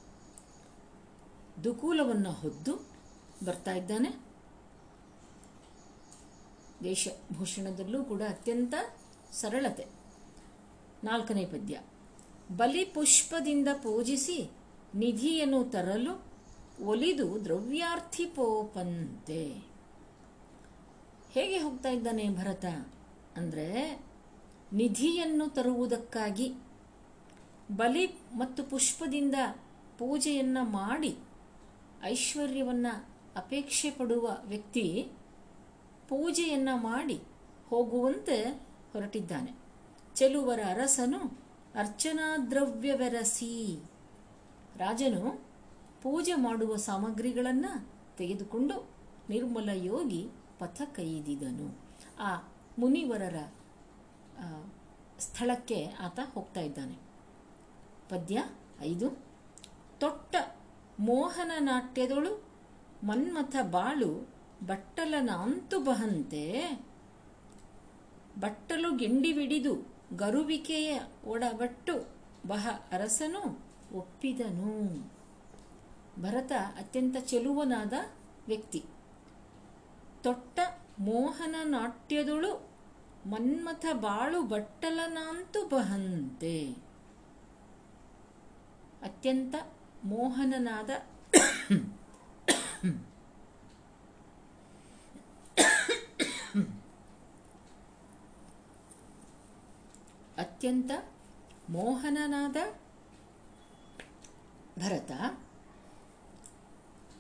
ದುಕೂಲವನ್ನು ಹೊದ್ದು ಬರ್ತಾ ಇದ್ದಾನೆ. ವೇಷಭೂಷಣದಲ್ಲೂ ಕೂಡ ಅತ್ಯಂತ ಸರಳತೆ. ನಾಲ್ಕನೇ ಪದ್ಯ. ಬಲಿ ಪುಷ್ಪದಿಂದ ಪೂಜಿಸಿ ನಿಧಿಯನ್ನು ತರಲು ಒಲಿದು ದ್ರವ್ಯಾರ್ಥಿ ಪೋಪಂತೆ ಹೇಗೆ ಹೋಗ್ತಾ ಇದ್ದಾನೆ ಭರತ? ಅಂದರೆ ನಿಧಿಯನ್ನು ತರುವುದಕ್ಕಾಗಿ ಬಲಿ ಮತ್ತು ಪುಷ್ಪದಿಂದ ಪೂಜೆಯನ್ನು ಮಾಡಿ ಐಶ್ವರ್ಯವನ್ನು ಅಪೇಕ್ಷೆ ಪಡುವ ವ್ಯಕ್ತಿ ಪೂಜೆಯನ್ನು ಮಾಡಿ ಹೋಗುವಂತೆ ಹೊರಟಿದ್ದಾನೆ. ಚೆಲುವರ ಅರಸನು ಅರ್ಚನಾ ದ್ರವ್ಯವೆರಸಿ ರಾಜನು ಪೂಜೆ ಮಾಡುವ ಸಾಮಗ್ರಿಗಳನ್ನು ತೆಗೆದುಕೊಂಡು ನಿರ್ಮಲ ಯೋಗಿ ಪಥ ಕೈದಿದನು. ಆ ಮುನಿವರರ ಸ್ಥಳಕ್ಕೆ ಆತ ಹೋಗ್ತಾ ಇದ್ದಾನೆ. ಪದ್ಯ ಐದು. ತೊಟ್ಟ ಮೋಹನ ನಾಟ್ಯದೊಳು ಮನ್ಮಥ ಬಾಳು ಬಟ್ಟಲನ ಅಂತು ಬಹಂತೆ ಬಟ್ಟಲು ಗಿಂಡಿವಿಡಿದು ಗರುವಿಕೆಯ ಒಡಬಟ್ಟು ಬಹ ಅರಸನು ಒಪ್ಪಿದನು. ಭರತ ಅತ್ಯಂತ ಚೆಲುವನಾದ ವ್ಯಕ್ತಿ. ತೊಟ್ಟ ಮೋಹನ ನಾಟ್ಯದೊಳು ಮನ್ಮಥ ಬಾಳು ಬಟ್ಟಲನಾಂತು ಬಹಂತೆ. ಅತ್ಯಂತ ಮೋಹನನಾದ ಅತ್ಯಂತ ಮೋಹನನಾದ ಭರತ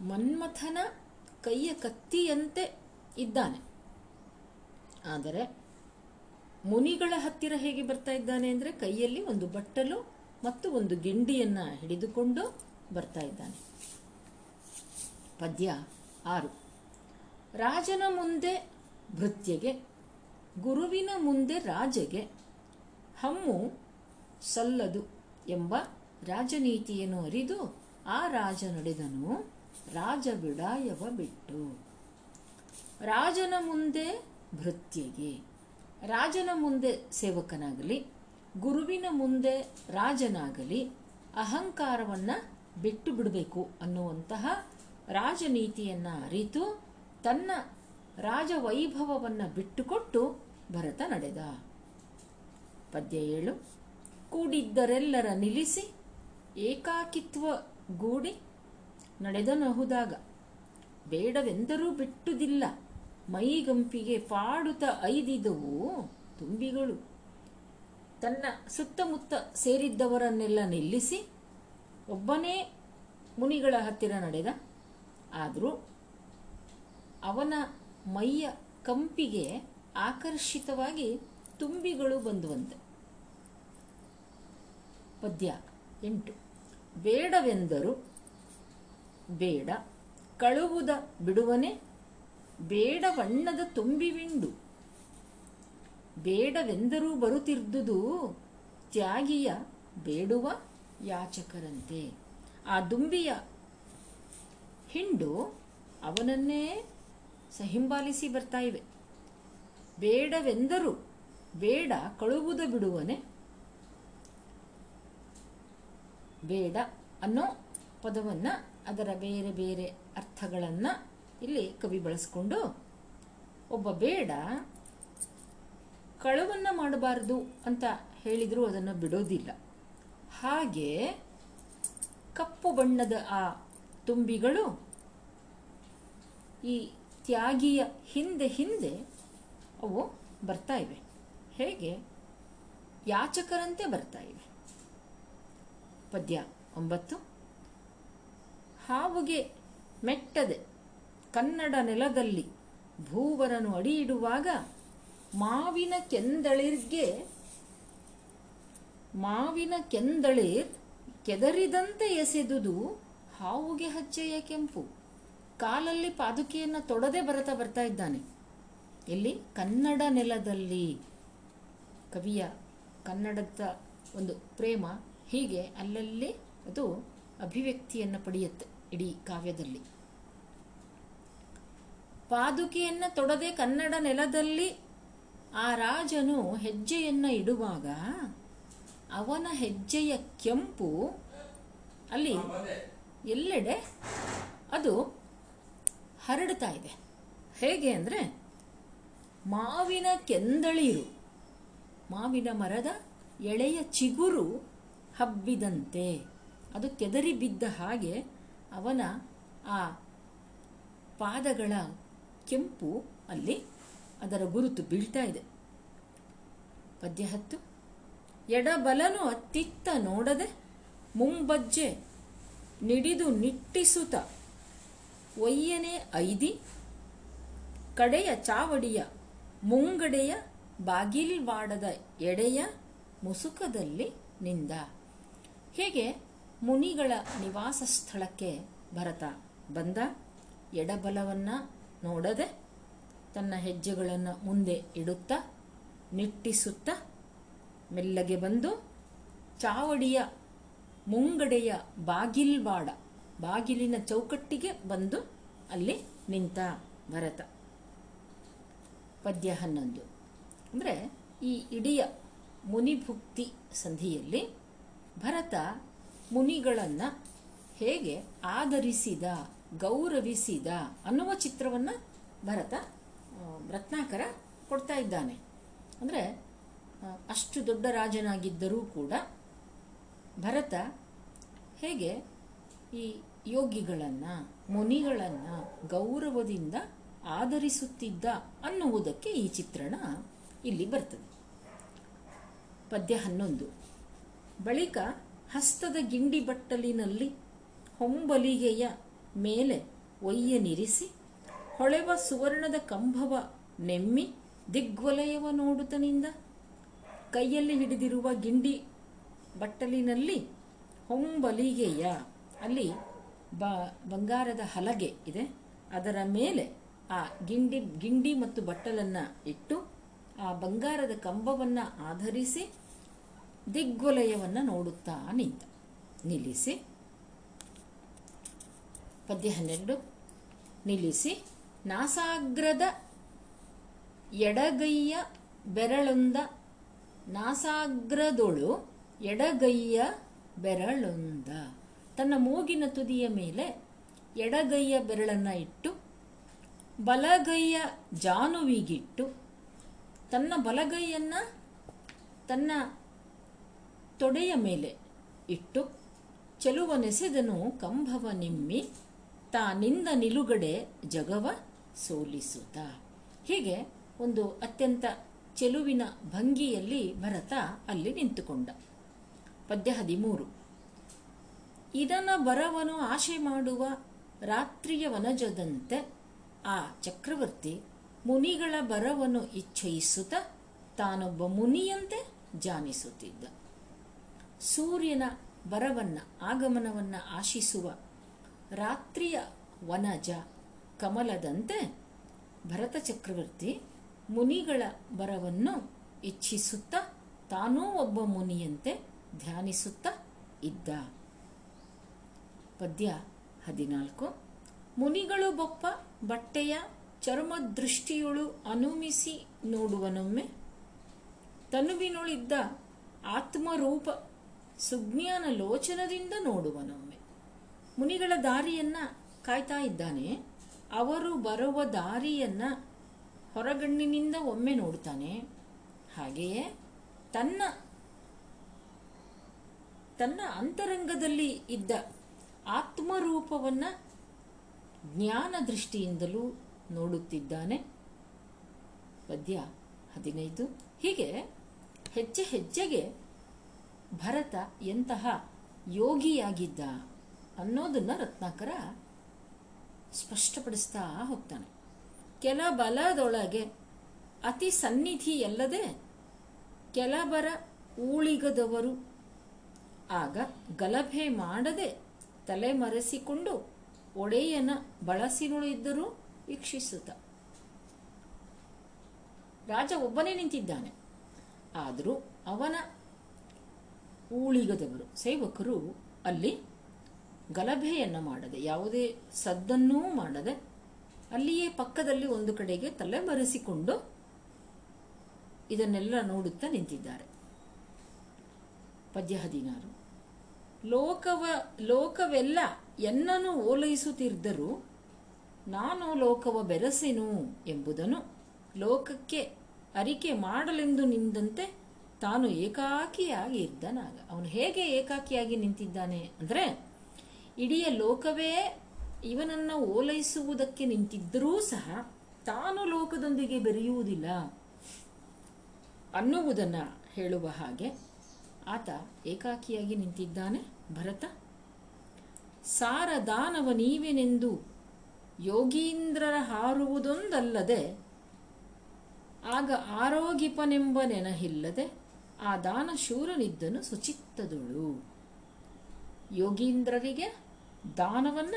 ಮನ್ಮಥನ ಕೈಯ ಕತ್ತಿಯಂತೆ ಇದ್ದಾನೆ. ಆದರೆ ಮುನಿಗಳ ಹತ್ತಿರ ಹೇಗೆ ಬರ್ತಾ ಇದ್ದಾನೆ ಅಂದರೆ ಕೈಯಲ್ಲಿ ಒಂದು ಬಟ್ಟಲು ಮತ್ತು ಒಂದು ಗಿಂಡಿಯನ್ನು ಹಿಡಿದುಕೊಂಡು ಬರ್ತಾ ಇದ್ದಾನೆ. ಪದ್ಯ ಆರು. ರಾಜನ ಮುಂದೆ ಭೃತ್ಯಗೆ, ಗುರುವಿನ ಮುಂದೆ ರಾಜಗೆ ಹಮ್ಮು ಸಲ್ಲದು ಎಂಬ ರಾಜನೀತಿಯನ್ನು ಅರಿದು ಆ ರಾಜ ನಡೆದನು. ರಾಜ ಬಿಡಾಯವ ಬಿಟ್ಟು. ರಾಜನ ಮುಂದೆ ಭೃತ್ಯಗೆ. ರಾಜನ ಮುಂದೆ ಸೇವಕನಾಗಲಿ, ಗುರುವಿನ ಮುಂದೆ ರಾಜನಾಗಲಿ ಅಹಂಕಾರವನ್ನು ಬಿಟ್ಟು ಬಿಡಬೇಕು ಅನ್ನುವಂತಹ ರಾಜನೀತಿಯನ್ನು ಅರಿತು ತನ್ನ ರಾಜವೈಭವವನ್ನು ಬಿಟ್ಟುಕೊಟ್ಟು ಭರತ ನಡೆದ. ಪದ್ಯ ಏಳು ಕೂಡಿದ್ದರೆಲ್ಲರ ನಿಲ್ಲಿಸಿ ಏಕಾಕಿತ್ವ ಗೂಡಿ ನಡೆದನಹುದಾಗ ಬೇಡವೆಂದರೂ ಬಿಟ್ಟುದಿಲ್ಲ. ಮೈಗಂಪಿಗೆ ಪಾಡುತ ಐದಿದವು ತುಂಬಿಗಳು. ತನ್ನ ಸುತ್ತಮುತ್ತ ಸೇರಿದ್ದವರನ್ನೆಲ್ಲ ನಿಲ್ಲಿಸಿ ಒಬ್ಬನೇ ಮುನಿಗಳ ಹತ್ತಿರ ನಡೆದ. ಆದರೂ ಅವನ ಮೈಯ ಕಂಪಿಗೆ ಆಕರ್ಷಿತವಾಗಿ ತುಂಬಿಗಳು ಬಂದುವಂತೆ. ಪದ್ಯ ಎಂಟು. ಬೇಡವೆಂದರು ಬೇಡ, ಕಳುವುದ ಬಿಡುವನೆ ಬೇಡವಣ್ಣದ ತುಂಬಿವಿಂಡು ಬೇಡವೆಂದರೂ ಬರುತ್ತಿರ್ದುದು ತ್ಯಾಗಿಯ ಬೇಡುವ ಯಾಚಕರಂತೆ. ಆ ದುಂಬಿಯ ಹಿಂಡು ಅವನನ್ನೇ ಸಹಿಂಬಾಲಿಸಿ ಬರ್ತಾ ಇವೆ. ಬೇಡವೆಂದರೂ ಬೇಡ, ಕಳುವುದ ಬಿಡುವನೆ ಬೇಡ ಅನ್ನೋ ಪದವನ್ನ ಅದರ ಬೇರೆ ಬೇರೆ ಅರ್ಥಗಳನ್ನು ಇಲ್ಲಿ ಕವಿ ಬಳಸ್ಕೊಂಡು, ಒಬ್ಬ ಬೇಡ ಕಳವನ್ನ ಮಾಡಬಾರದು ಅಂತ ಹೇಳಿದರೂ ಅದನ್ನು ಬಿಡೋದಿಲ್ಲ. ಹಾಗೆ ಕಪ್ಪು ಬಣ್ಣದ ಆ ತುಂಬಿಗಳು ಈ ತ್ಯಾಗಿಯ ಹಿಂದೆ ಹಿಂದೆ ಅವು ಬರ್ತಾ ಇವೆ. ಹೇಗೆ? ಯಾಚಕರಂತೆ ಬರ್ತಾ ಇವೆ. ಪದ್ಯ ಒಂಬತ್ತು. ಹಾವುಗೆ ಮೆಟ್ಟದೆ ಕನ್ನಡ ನೆಲದಲ್ಲಿ ಭೂವರನು ಅಡಿಯಿಡುವಾಗ ಮಾವಿನ ಕೆಂದಳಿರ್ಗೆ ಮಾವಿನ ಕೆಂದಳಿರ್ ಕೆದರಿದಂತೆ ಎಸೆದುದು ಹಾವುಗೆ ಹಚ್ಚೆಯ ಕೆಂಪು. ಕಾಲಲ್ಲಿ ಪಾದುಕೆಯನ್ನು ತೊಡದೆ ಬರತಾ ಬರ್ತಾ ಇದ್ದಾನೆ. ಎಲ್ಲಿ? ಕನ್ನಡ ನೆಲದಲ್ಲಿ. ಕವಿಯ ಕನ್ನಡದ ಒಂದು ಪ್ರೇಮ ಹೀಗೆ ಅಲ್ಲಲ್ಲಿ ಅದು ಅಭಿವ್ಯಕ್ತಿಯನ್ನು ಪಡೆಯುತ್ತೆ ಇಡೀ ಕಾವ್ಯದಲ್ಲಿ. ಪಾದುಕೆಯನ್ನು ತೊಡದೆ ಕನ್ನಡ ನೆಲದಲ್ಲಿ ಆ ರಾಜನು ಹೆಜ್ಜೆಯನ್ನು ಇಡುವಾಗ ಅವನ ಹೆಜ್ಜೆಯ ಕೆಂಪು ಅಲ್ಲಿ ಎಲ್ಲೆಡೆ ಅದು ಹರಡ್ತಾ ಇದೆ. ಹೇಗೆ ಅಂದರೆ ಮಾವಿನ ಕೆಂದಳಿರು, ಮಾವಿನ ಮರದ ಎಳೆಯ ಚಿಗುರು ಹಬ್ಬಿದಂತೆ ಅದು ಕೆದರಿ ಬಿದ್ದ ಹಾಗೆ ಅವನ ಆ ಪಾದಗಳ ಕೆಂಪು ಅಲ್ಲಿ ಅದರ ಗುರುತು ಬೀಳ್ತಾ ಇದೆ. ಪದ್ಯ ಹತ್ತು ಎಡಬಲನು ಅತ್ತಿತ್ತ ನೋಡದೆ ಮುಂಬಜ್ಜೆ ನಿಡಿದು ನಿಟ್ಟಿಸುತ್ತ. ಒಯ್ಯನೆ ಐದಿ ಕಡೆಯ ಚಾವಡಿಯ ಮುಂಗಡೆಯ ಬಾಗಿಲ್ವಾಡದ ಎಡೆಯ ಮುಸುಕದಲ್ಲಿ ನಿಂದ. ಹೀಗೆ ಮುನಿಗಳ ನಿವಾಸ ಸ್ಥಳಕ್ಕೆ ಭರತ ಬಂದ? ಎಡಬಲವನ್ನ ನೋಡದೆ ತನ್ನ ಹೆಜ್ಜೆಗಳನ್ನು ಮುಂದೆ ಇಡುತ್ತ, ನಿಟ್ಟಿಸುತ್ತ ಮೆಲ್ಲಗೆ ಬಂದು ಚಾವಡಿಯ ಮುಂಗಡೆಯ ಬಾಗಿಲ್ವಾಡ, ಬಾಗಿಲಿನ ಚೌಕಟ್ಟಿಗೆ ಬಂದು ಅಲ್ಲಿ ನಿಂತ ಭರತ. ಪದ್ಯ ಹನ್ನೊಂದು. ಅಂದರೆ ಈ ಇಡೀ ಮುನಿಭುಕ್ತಿ ಸಂಧಿಯಲ್ಲಿ ಭರತ ಮುನಿಗಳನ್ನು ಹೇಗೆ ಆದರಿಸಿದ ಗೌರವಿಸಿದ ಅನ್ನುವ ಚಿತ್ರವನ್ನು ಭರತ ರತ್ನಾಕರ ಕೊಡ್ತಾ ಇದ್ದಾನೆ. ಅಂದರೆ ಅಷ್ಟು ದೊಡ್ಡ ರಾಜನಾಗಿದ್ದರೂ ಕೂಡ ಭರತ ಹೇಗೆ ಈ ಯೋಗಿಗಳನ್ನು, ಮುನಿಗಳನ್ನು ಗೌರವದಿಂದ ಆಧರಿಸುತ್ತಿದ್ದ ಅನ್ನುವುದಕ್ಕೆ ಈ ಚಿತ್ರಣ ಇಲ್ಲಿ ಬರ್ತದೆ. ಪದ್ಯ ಹನ್ನೊಂದು. ಬಳಿಕ ಹಸ್ತದ ಗಿಂಡಿ ಬಟ್ಟಲಿನಲ್ಲಿ ಹೊಂಬಲಿಗೆಯ ಮೇಲೆ ಒಯ್ಯನಿರಿಸಿ ಹೊಳೆವ ಸುವರ್ಣದ ಕಂಭವ ನೆಮ್ಮಿ ದಿಗ್ವಲಯವ ನೋಡುತ್ತನಿಂದ ಕೈಯಲ್ಲಿ ಹಿಡಿದಿರುವ ಗಿಂಡಿ ಬಟ್ಟಲಿನಲ್ಲಿ ಹೊಂಬಲಿಗೆಯ ಅಲ್ಲಿ ಬ ಬಂಗಾರದ ಹಲಗೆ ಇದೆ. ಅದರ ಮೇಲೆ ಆ ಗಿಂಡಿ ಗಿಂಡಿ ಮತ್ತು ಬಟ್ಟಲನ್ನು ಇಟ್ಟು ಆ ಬಂಗಾರದ ಕಂಬವನ್ನು ಆಧರಿಸಿ ದಿಗ್ವಲಯವನ್ನು ನೋಡುತ್ತಾ ನಿಂತ. ನಿಲ್ಲಿಸಿ. ಪದ್ಯ ಹನ್ನೆರಡು ನಿಲ್ಲಿಸಿ. ನಾಸಾಗ್ರದ ಎಡಗೈಯ ಬೆರಳೊಂದ. ನಾಸಾಗ್ರದೊಳು ಎಡಗೈಯ ಬೆರಳೊಂದ. ತನ್ನ ಮೂಗಿನ ತುದಿಯ ಮೇಲೆ ಎಡಗೈಯ ಬೆರಳನ್ನು ಇಟ್ಟು, ಬಲಗೈಯ ಜಾನುವಿಗಿಟ್ಟು, ತನ್ನ ಬಲಗೈಯನ್ನು ತನ್ನ ತೊಡೆಯ ಮೇಲೆ ಇಟ್ಟು ಚೆಲುವನೆಸೆದನು ಕಂಭವ ನಿಮ್ಮಿ. ತಾನಿಂದ ನಿಲುಗಡೆ ಜಗವ ಸೋಲಿಸುತ್ತ. ಹೀಗೆ ಒಂದು ಅತ್ಯಂತ ಚೆಲುವಿನ ಭಂಗಿಯಲ್ಲಿ ಭರತ ಅಲ್ಲಿ ನಿಂತುಕೊಂಡ. ಪದ್ಯ ಹದಿಮೂರು. ಇದನ ಬರವನು ಆಶೆ ಮಾಡುವ ರಾತ್ರಿಯ ವನಜದಂತೆ ಆ ಚಕ್ರವರ್ತಿ ಮುನಿಗಳ ಬರವನ್ನು ಇಚ್ಛಯಿಸುತ್ತ ತಾನೊಬ್ಬ ಮುನಿಯಂತೆ ಜಾನಿಸುತ್ತಿದ್ದ. ಸೂರ್ಯನ ಬರವನ್ನ, ಆಗಮನವನ್ನ ಆಶಿಸುವ ರಾತ್ರಿಯ ವನಜ ಕಮಲದಂತೆ ಭರತ ಚಕ್ರವರ್ತಿ ಮುನಿಗಳ ಬರವನ್ನು ಇಚ್ಛಿಸುತ್ತಾ ತಾನೂ ಒಬ್ಬ ಮುನಿಯಂತೆ ಧ್ಯಾನಿಸುತ್ತ ಇದ್ದ. ಪದ್ಯ ಹದಿನಾಲ್ಕು. ಮುನಿಗಳು ಬೊಪ್ಪ ಬಟ್ಟೆಯ ಚರ್ಮದೃಷ್ಟಿಯೊಳು ಅನುಮಿಸಿ ನೋಡುವನೊಮ್ಮೆ ತನುವಿನೊಳಿದ್ದ ಆತ್ಮರೂಪ ಸುಜ್ಞಾನ ಲೋಚನದಿಂದ ನೋಡುವನೊಮ್ಮೆ. ಮುನಿಗಳ ದಾರಿಯನ್ನ ಕಾಯ್ತಾ ಇದ್ದಾನೆ. ಅವರು ಬರುವ ದಾರಿಯನ್ನ ಹೊರಗಣ್ಣಿನಿಂದ ಒಮ್ಮೆ ನೋಡ್ತಾನೆ. ಹಾಗೆಯೇ ತನ್ನ ತನ್ನ ಅಂತರಂಗದಲ್ಲಿ ಇದ್ದ ಆತ್ಮರೂಪವನ್ನ ಜ್ಞಾನ ದೃಷ್ಟಿಯಿಂದಲೂ ನೋಡುತ್ತಿದ್ದಾನೆ. ಪದ್ಯ ಹದಿನೈದು. ಹೀಗೆ ಹೆಜ್ಜೆ ಹೆಜ್ಜೆಗೆ ಭರತ ಎಂತಹ ಯೋಗಿಯಾಗಿದ್ದ ಅನ್ನೋದನ್ನ ರತ್ನಾಕರ ಸ್ಪಷ್ಟಪಡಿಸ್ತಾ ಹೋಗ್ತಾನೆ. ಕೆಲ ಬಲದೊಳಗೆ ಅತಿ ಸನ್ನಿಧಿಯಲ್ಲದೆ ಕೆಲಬರ ಊಳಿಗದವರು. ಆಗ ಗಲಭೆ ಮಾಡದೆ ತಲೆಮರೆಸಿಕೊಂಡು ಒಡೆಯನ ಬಳಸಿನುಳಿದ್ದರೂ ವೀಕ್ಷಿಸುತ್ತ. ರಾಜ ಒಬ್ಬನೇ ನಿಂತಿದ್ದಾನೆ. ಆದರೂ ಅವನ ಊಳಿಗದವರು ಸೇವಕರು ಅಲ್ಲಿ ಗಲಭೆಯನ್ನು ಮಾಡದೆ, ಯಾವುದೇ ಸದ್ದನ್ನೂ ಮಾಡದೆ ಅಲ್ಲಿಯೇ ಪಕ್ಕದಲ್ಲಿ ಒಂದು ಕಡೆಗೆ ತಲೆ ಬರೆಸಿಕೊಂಡು ಇದನ್ನೆಲ್ಲ ನೋಡುತ್ತಾ ನಿಂತಿದ್ದಾರೆ. ಪದ್ಯ ಹದಿನಾರು ಲೋಕವ, ಲೋಕವೆಲ್ಲ ಎನ್ನನು ಓಲೈಸುತ್ತಿದ್ದರೂ ನಾನು ಲೋಕವ ಬೆರಸೆನು ಎಂಬುದನ್ನು ಲೋಕಕ್ಕೆ ಅರಿಕೆ ಮಾಡಲೆಂದು ನಿಂದಂತೆ ತಾನು ಏಕಾಕಿಯಾಗಿ ಇದ್ದನಾಗ ಅವನು ಹೇಗೆ ಏಕಾಕಿಯಾಗಿ ನಿಂತಿದ್ದಾನೆ ಅಂದರೆ, ಇಡೀ ಲೋಕವೇ ಇವನನ್ನು ಓಲೈಸುವುದಕ್ಕೆ ನಿಂತಿದ್ದರೂ ಸಹ ತಾನು ಲೋಕದೊಂದಿಗೆ ಬೆರೆಯುವುದಿಲ್ಲ ಅನ್ನುವುದನ್ನು ಹೇಳುವ ಹಾಗೆ ಆತ ಏಕಾಕಿಯಾಗಿ ನಿಂತಿದ್ದಾನೆ. ಭರತ ಸಾರ ದಾನವ ನೀವೇನೆಂದು ಯೋಗೀಂದ್ರರ ಹಾರುವುದೊಂದಲ್ಲದೆ, ಆಗ ಆರೋಗಿಪನೆಂಬ ನೆನಹಿಲ್ಲದೆ ಆ ದಾನ ಶೂರನಿದ್ದನು ಸುಚಿತ್ತದುಳು ಯೋಗೀಂದ್ರರಿಗೆ ದಾನವನ್ನ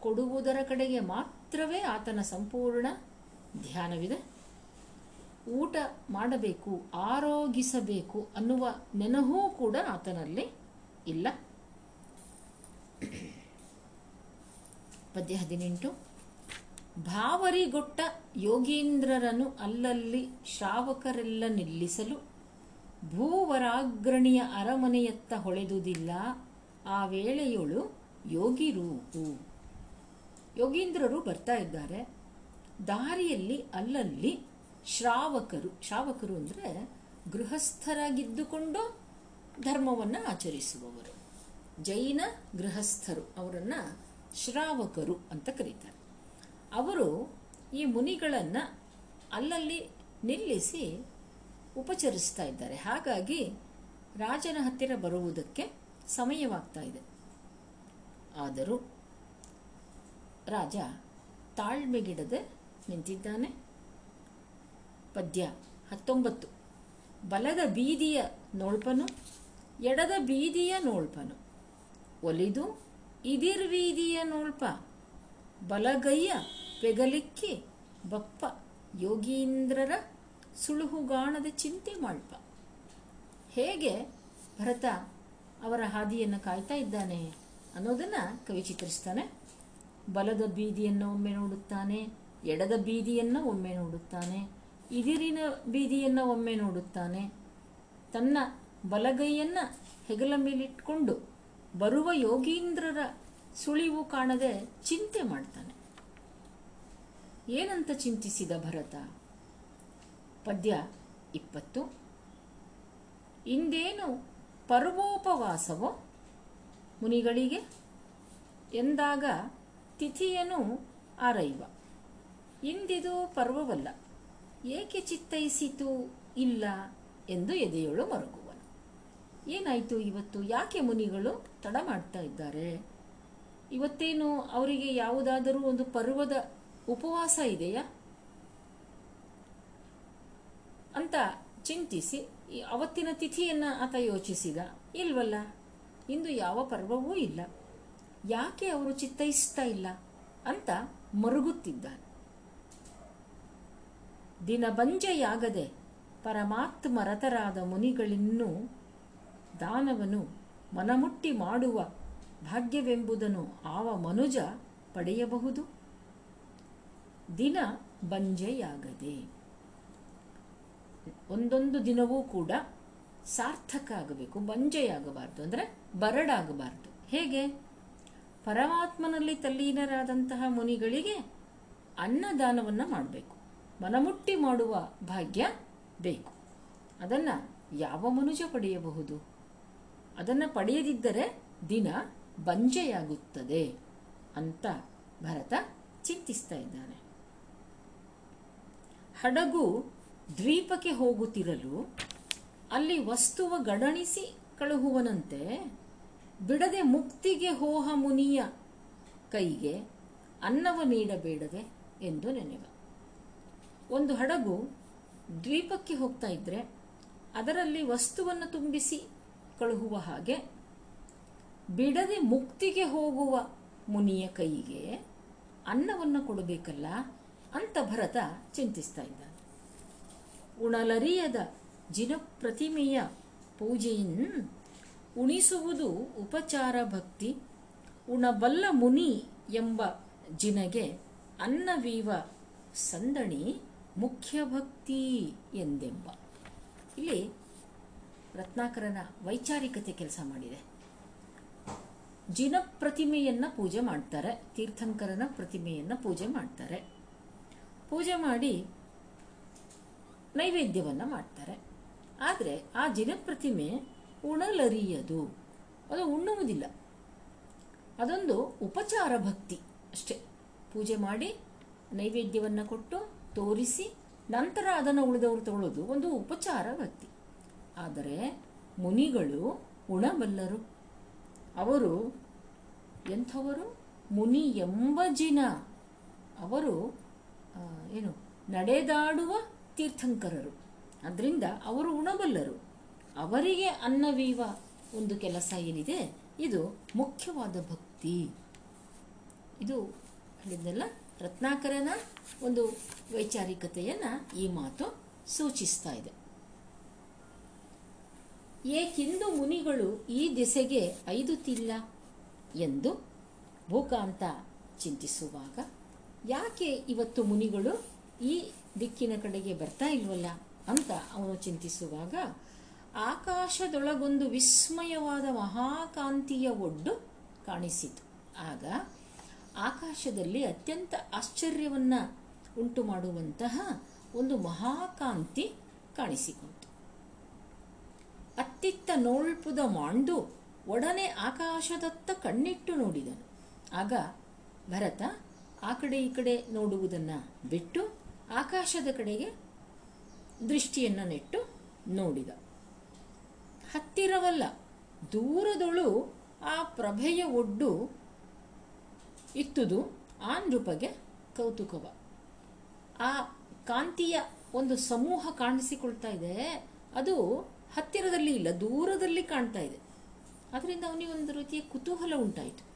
ಕೊಡುವುದರ ಕಡೆಗೆ ಮಾತ್ರವೇ ಆತನ ಸಂಪೂರ್ಣ ಧ್ಯಾನವಿದೆ. ಊಟ ಮಾಡಬೇಕು, ಆರೋಗಿಸಬೇಕು ಅನ್ನುವ ನೆನಹೂ ಕೂಡ ಆತನಲ್ಲಿ ಇಲ್ಲ. ಪದ್ಯ ಹದಿನೆಂಟು. ಭಾವರಿಗೊಟ್ಟ ಯೋಗೀಂದ್ರರನ್ನು ಅಲ್ಲಲ್ಲಿ ಶ್ರಾವಕರೆಲ್ಲ ನಿಲ್ಲಿಸಲು ಭೂವರಾಗ್ರಣಿಯ ಅರಮನೆಯತ್ತ ಹೊಳೆದುದಿಲ್ಲ. ಆ ವೇಳೆಯೊಳು ಯೋಗಿರೂಪು ಯೋಗೀಂದ್ರರು ಬರ್ತಾ ಇದ್ದಾರೆ. ದಾರಿಯಲ್ಲಿ ಅಲ್ಲಲ್ಲಿ ಶ್ರಾವಕರು. ಶ್ರಾವಕರು ಅಂದರೆ ಗೃಹಸ್ಥರಾಗಿದ್ದುಕೊಂಡು ಧರ್ಮವನ್ನು ಆಚರಿಸುವವರು. ಜೈನ ಗೃಹಸ್ಥರು. ಅವರನ್ನು ಶ್ರಾವಕರು ಅಂತ ಕರೀತಾರೆ. ಅವರು ಈ ಮುನಿಗಳನ್ನು ಅಲ್ಲಲ್ಲಿ ನಿಲ್ಲಿಸಿ ಉಪಚರಿಸ್ತಾ ಇದ್ದಾರೆ. ಹಾಗಾಗಿ ರಾಜನ ಹತ್ತಿರ ಬರುವುದಕ್ಕೆ ಸಮಯವಾಗ್ತಾ ಇದೆ. ಆದರೂ ರಾಜ ತಾಳ್ಮೆಗಿಡದೆ ನಿಂತಿದ್ದಾನೆ. ಪದ್ಯ ಹತ್ತೊಂಬತ್ತು. ಬಲದ ಬೀದಿಯ ನೋಳ್ಪನು, ಎಡದ ಬೀದಿಯ ನೋಳ್ಪನು. ಒಲಿದು ಇದಿರ್ವೀದಿಯ ನೋಳ್ಪ. ಬಲಗೈಯ ಪೆಗಲಿಕ್ಕಿ ಬಪ್ಪ ಯೋಗೀಂದ್ರರ ಸುಳುಹುಗಾಣದ ಚಿಂತೆ ಮಾಡ್ಪ. ಹೇಗೆ ಭರತ ಅವರ ಹಾದಿಯನ್ನು ಕಾಯ್ತಾ ಇದ್ದಾನೆ ಅನ್ನೋದನ್ನ ಕವಿ ಚಿತ್ರಿಸ್ತಾನೆ. ಬಲದ ಬೀದಿಯನ್ನು ಒಮ್ಮೆ ನೋಡುತ್ತಾನೆ, ಎಡದ ಬೀದಿಯನ್ನು ಒಮ್ಮೆ ನೋಡುತ್ತಾನೆ, ಇದಿರಿನ ಬೀದಿಯನ್ನು ಒಮ್ಮೆ ನೋಡುತ್ತಾನೆ. ತನ್ನ ಬಲಗೈಯನ್ನ ಹೆಗಲ ಮೇಲಿಟ್ಕೊಂಡು ಬರುವ ಯೋಗೀಂದ್ರರ ಸುಳಿವು ಕಾಣದೆ ಚಿಂತೆ ಮಾಡ್ತಾನೆ. ಏನಂತ ಚಿಂತಿಸಿದ ಭರತ? ಪದ್ಯ ಇಪ್ಪತ್ತು. ಇಂದೇನು ಪರ್ವೋಪವಾಸವೋ ಮುನಿಗಳಿಗೆ ಎಂದಾಗ ತಿಥಿಯನು ಆರೈವ. ಇಂದಿದು ಪರ್ವವಲ್ಲ, ಏಕೆ ಚಿತ್ತೈಸಿತು ಇಲ್ಲ ಎಂದು ಎದೆಯೊಳು ಮರುಗುವನು. ಏನಾಯಿತು ಇವತ್ತು? ಯಾಕೆ ಮುನಿಗಳು ತಡ ಮಾಡ್ತಾ ಇದ್ದಾರೆ? ಇವತ್ತೇನು ಅವರಿಗೆ ಯಾವುದಾದರೂ ಒಂದು ಪರ್ವದ ಉಪವಾಸ ಇದೆಯಾ? ಅಂತ ಚಿಂತಿಸಿ ಅವತ್ತಿನ ತಿಥಿಯನ್ನ ಆತ ಯೋಚಿಸಿದ. ಇಲ್ವಲ್ಲ? ಇಂದು ಯಾವ ಪರ್ವವೂ ಇಲ್ಲ. ಯಾಕೆ ಅವರು ಚಿತ್ತೈಸ್ತಾ ಇಲ್ಲ ಅಂತ ಮರುಗುತ್ತಿದ್ದಾನೆ. ದಿನಭಂಜೆಯಾಗದೆ ಪರಮಾತ್ಮರತರಾದ ಮುನಿಗಳಿನ್ನೂ ದಾನವನು ಮನಮುಟ್ಟಿ ಮಾಡುವ ಭಾಗ್ಯವೆಂಬುದನ್ನು ಆವ ಮನುಜ ಪಡೆಯಬಹುದು? ದಿನ ಬಂಜೆಯಾಗದೆ ಒಂದೊಂದು ದಿನವೂ ಕೂಡ ಸಾರ್ಥಕ ಆಗಬೇಕು ಬಂಜೆಯಾಗಬಾರ್ದು ಅಂದರೆ ಬರಡಾಗಬಾರ್ದು. ಹೇಗೆ? ಪರಮಾತ್ಮನಲ್ಲಿ ತಲ್ಲೀನರಾದಂತಹ ಮುನಿಗಳಿಗೆ ಅನ್ನದಾನವನ್ನು ಮಾಡಬೇಕು. ಮನಮುಟ್ಟಿ ಮಾಡುವ ಭಾಗ್ಯ ಬೇಕು. ಅದನ್ನು ಯಾವ ಮನುಜ ಪಡೆಯಬಹುದು? ಅದನ್ನು ಪಡೆಯದಿದ್ದರೆ ದಿನ ಬಂಜೆಯಾಗುತ್ತದೆ ಅಂತ ಭರತ ಚಿಂತಿಸ್ತಾ ಇದ್ದಾನೆ. ಹಡಗು ದ್ವೀಪಕ್ಕೆ ಹೋಗುತ್ತಿರಲು ಅಲ್ಲಿ ವಸ್ತುವ ಗಡಣಿಸಿ ಕಳುಹುವನಂತೆ ಬಿಡದೆ ಮುಕ್ತಿಗೆ ಹೋಹ ಮುನಿಯ ಕೈಗೆ ಅನ್ನವ ನೀಡಬೇಡವೆ ಎಂದು ನೆನೆವ. ಒಂದು ಹಡಗು ದ್ವೀಪಕ್ಕೆ ಹೋಗ್ತಾ ಇದ್ರೆ ಅದರಲ್ಲಿ ವಸ್ತುವನ್ನು ತುಂಬಿಸಿ ಕಳುಹುವ ಹಾಗೆ ಬಿಡದೆ ಮುಕ್ತಿಗೆ ಹೋಗುವ ಮುನಿಯ ಕೈಗೆ ಅನ್ನವನ್ನು ಕೊಡಬೇಕಲ್ಲ ಅಂತ ಭರತ ಚಿಂತಿಸ್ತಾ ಇದ್ದಾನೆ. ಉಣಲರಿಯದ ಜಿನಪ್ರತಿಮೆಯ ಪೂಜೆಯಿನ್ ಉಣಿಸುವುದು ಉಪಚಾರ ಭಕ್ತಿ, ಉಣಬಲ್ಲ ಮುನಿ ಎಂಬ ಜಿನಗೆ ಅನ್ನವೀವ ಸಂದಣಿ ಮುಖ್ಯ ಭಕ್ತಿ ಎಂದೆಂಬ. ಇಲ್ಲಿ ರತ್ನಾಕರನ ವೈಚಾರಿಕತೆ ಕೆಲಸ ಮಾಡಿದೆ. ಜಿನ ಪ್ರತಿಮೆಯನ್ನ ಪೂಜೆ ಮಾಡ್ತಾರೆ, ತೀರ್ಥಂಕರನ ಪ್ರತಿಮೆಯನ್ನ ಪೂಜೆ ಮಾಡ್ತಾರೆ. ಪೂಜೆ ಮಾಡಿ ನೈವೇದ್ಯವನ್ನ ಮಾಡ್ತಾರೆ. ಆದರೆ ಆ ಜಿನಪ್ರತಿಮೆ ಉಣಲರಿಯದು. ಅದು ಉಣ್ಣುವುದಿಲ್ಲ. ಅದೊಂದು ಉಪಚಾರ ಭಕ್ತಿ ಅಷ್ಟೇ. ಪೂಜೆ ಮಾಡಿ ನೈವೇದ್ಯವನ್ನು ಕೊಟ್ಟು ತೋರಿಸಿ ನಂತರ ಅದನ್ನು ಉಳಿದವರು ತಗೊಳ್ಳೋದು ಒಂದು ಉಪಚಾರ ಭಕ್ತಿ. ಆದರೆ ಮುನಿಗಳು ಉಣಬಲ್ಲರು. ಅವರು ಎಂಥವರು? ಮುನಿ ಎಂಬ ಜಿನ. ಅವರು ಏನು, ನಡೆದಾಡುವ ತೀರ್ಥಂಕರರು. ಅದರಿಂದ ಅವರು ಉಣಬಲ್ಲರು. ಅವರಿಗೆ ಅನ್ನವೀವ ಒಂದು ಕೆಲಸ ಏನಿದೆ? ಇದು ಮುಖ್ಯವಾದ ಭಕ್ತಿ. ಇದು ಹೇಳಿದ್ನಲ್ಲ ರತ್ನಾಕರನ ಒಂದು ವೈಚಾರಿಕತೆಯನ್ನು ಈ ಮಾತು ಸೂಚಿಸ್ತಾ ಇದೆ. ಏಕೆಂದು ಮುನಿಗಳು ಈ ದಿಸೆಗೆ ಐದುತ್ತಿಲ್ಲ ಎಂದು ಭೂಕಾಂತ ಚಿಂತಿಸುವಾಗ, ಯಾಕೆ ಇವತ್ತು ಮುನಿಗಳು ಈ ದಿಕ್ಕಿನ ಕಡೆಗೆ ಬರ್ತಾ ಇಲ್ವಲ್ಲ ಅಂತ ಅವನು ಚಿಂತಿಸುವಾಗ ಆಕಾಶದೊಳಗೊಂದು ವಿಸ್ಮಯವಾದ ಮಹಾಕಾಂತಿಯ ಒಡ್ಡು ಕಾಣಿಸಿತು. ಆಗ ಆಕಾಶದಲ್ಲಿ ಅತ್ಯಂತ ಆಶ್ಚರ್ಯವನ್ನ ಉಂಟು ಮಾಡುವಂತಹ ಒಂದು ಮಹಾಕಾಂತಿ ಕಾಣಿಸಿಕೊಂಡಿತು ಅತ್ತಿತ್ತ ನೋಳ್ಪುದ ಮಾಂಡು ಒಡನೆ ಆಕಾಶದತ್ತ ಕಣ್ಣಿಟ್ಟು ನೋಡಿದನು. ಆಗ ಭರತ ಆ ಕಡೆ ಈ ಕಡೆ ನೋಡುವುದನ್ನು ಬಿಟ್ಟು ಆಕಾಶದ ಕಡೆಗೆ ದೃಷ್ಟಿಯನ್ನು ನೆಟ್ಟು ನೋಡಿದ. ಹತ್ತಿರವಲ್ಲ, ದೂರದೊಳು ಆ ಪ್ರಭೆಯ ಒಡ್ಡು ಇತ್ತುದು ಆ ನೃಪಗೆ ಕೌತುಕವ. ಆ ಕಾಂತಿಯ ಒಂದು ಸಮೂಹ ಕಾಣಿಸಿಕೊಳ್ತಾ ಇದೆ. ಅದು ಹತ್ತಿರದಲ್ಲಿ ಇಲ್ಲ, ದೂರದಲ್ಲಿ ಕಾಣ್ತಾ ಇದೆ. ಅದರಿಂದ ಅವನಿಗೆ ಒಂದು ರೀತಿಯ ಕುತೂಹಲ ಉಂಟಾಯಿತು.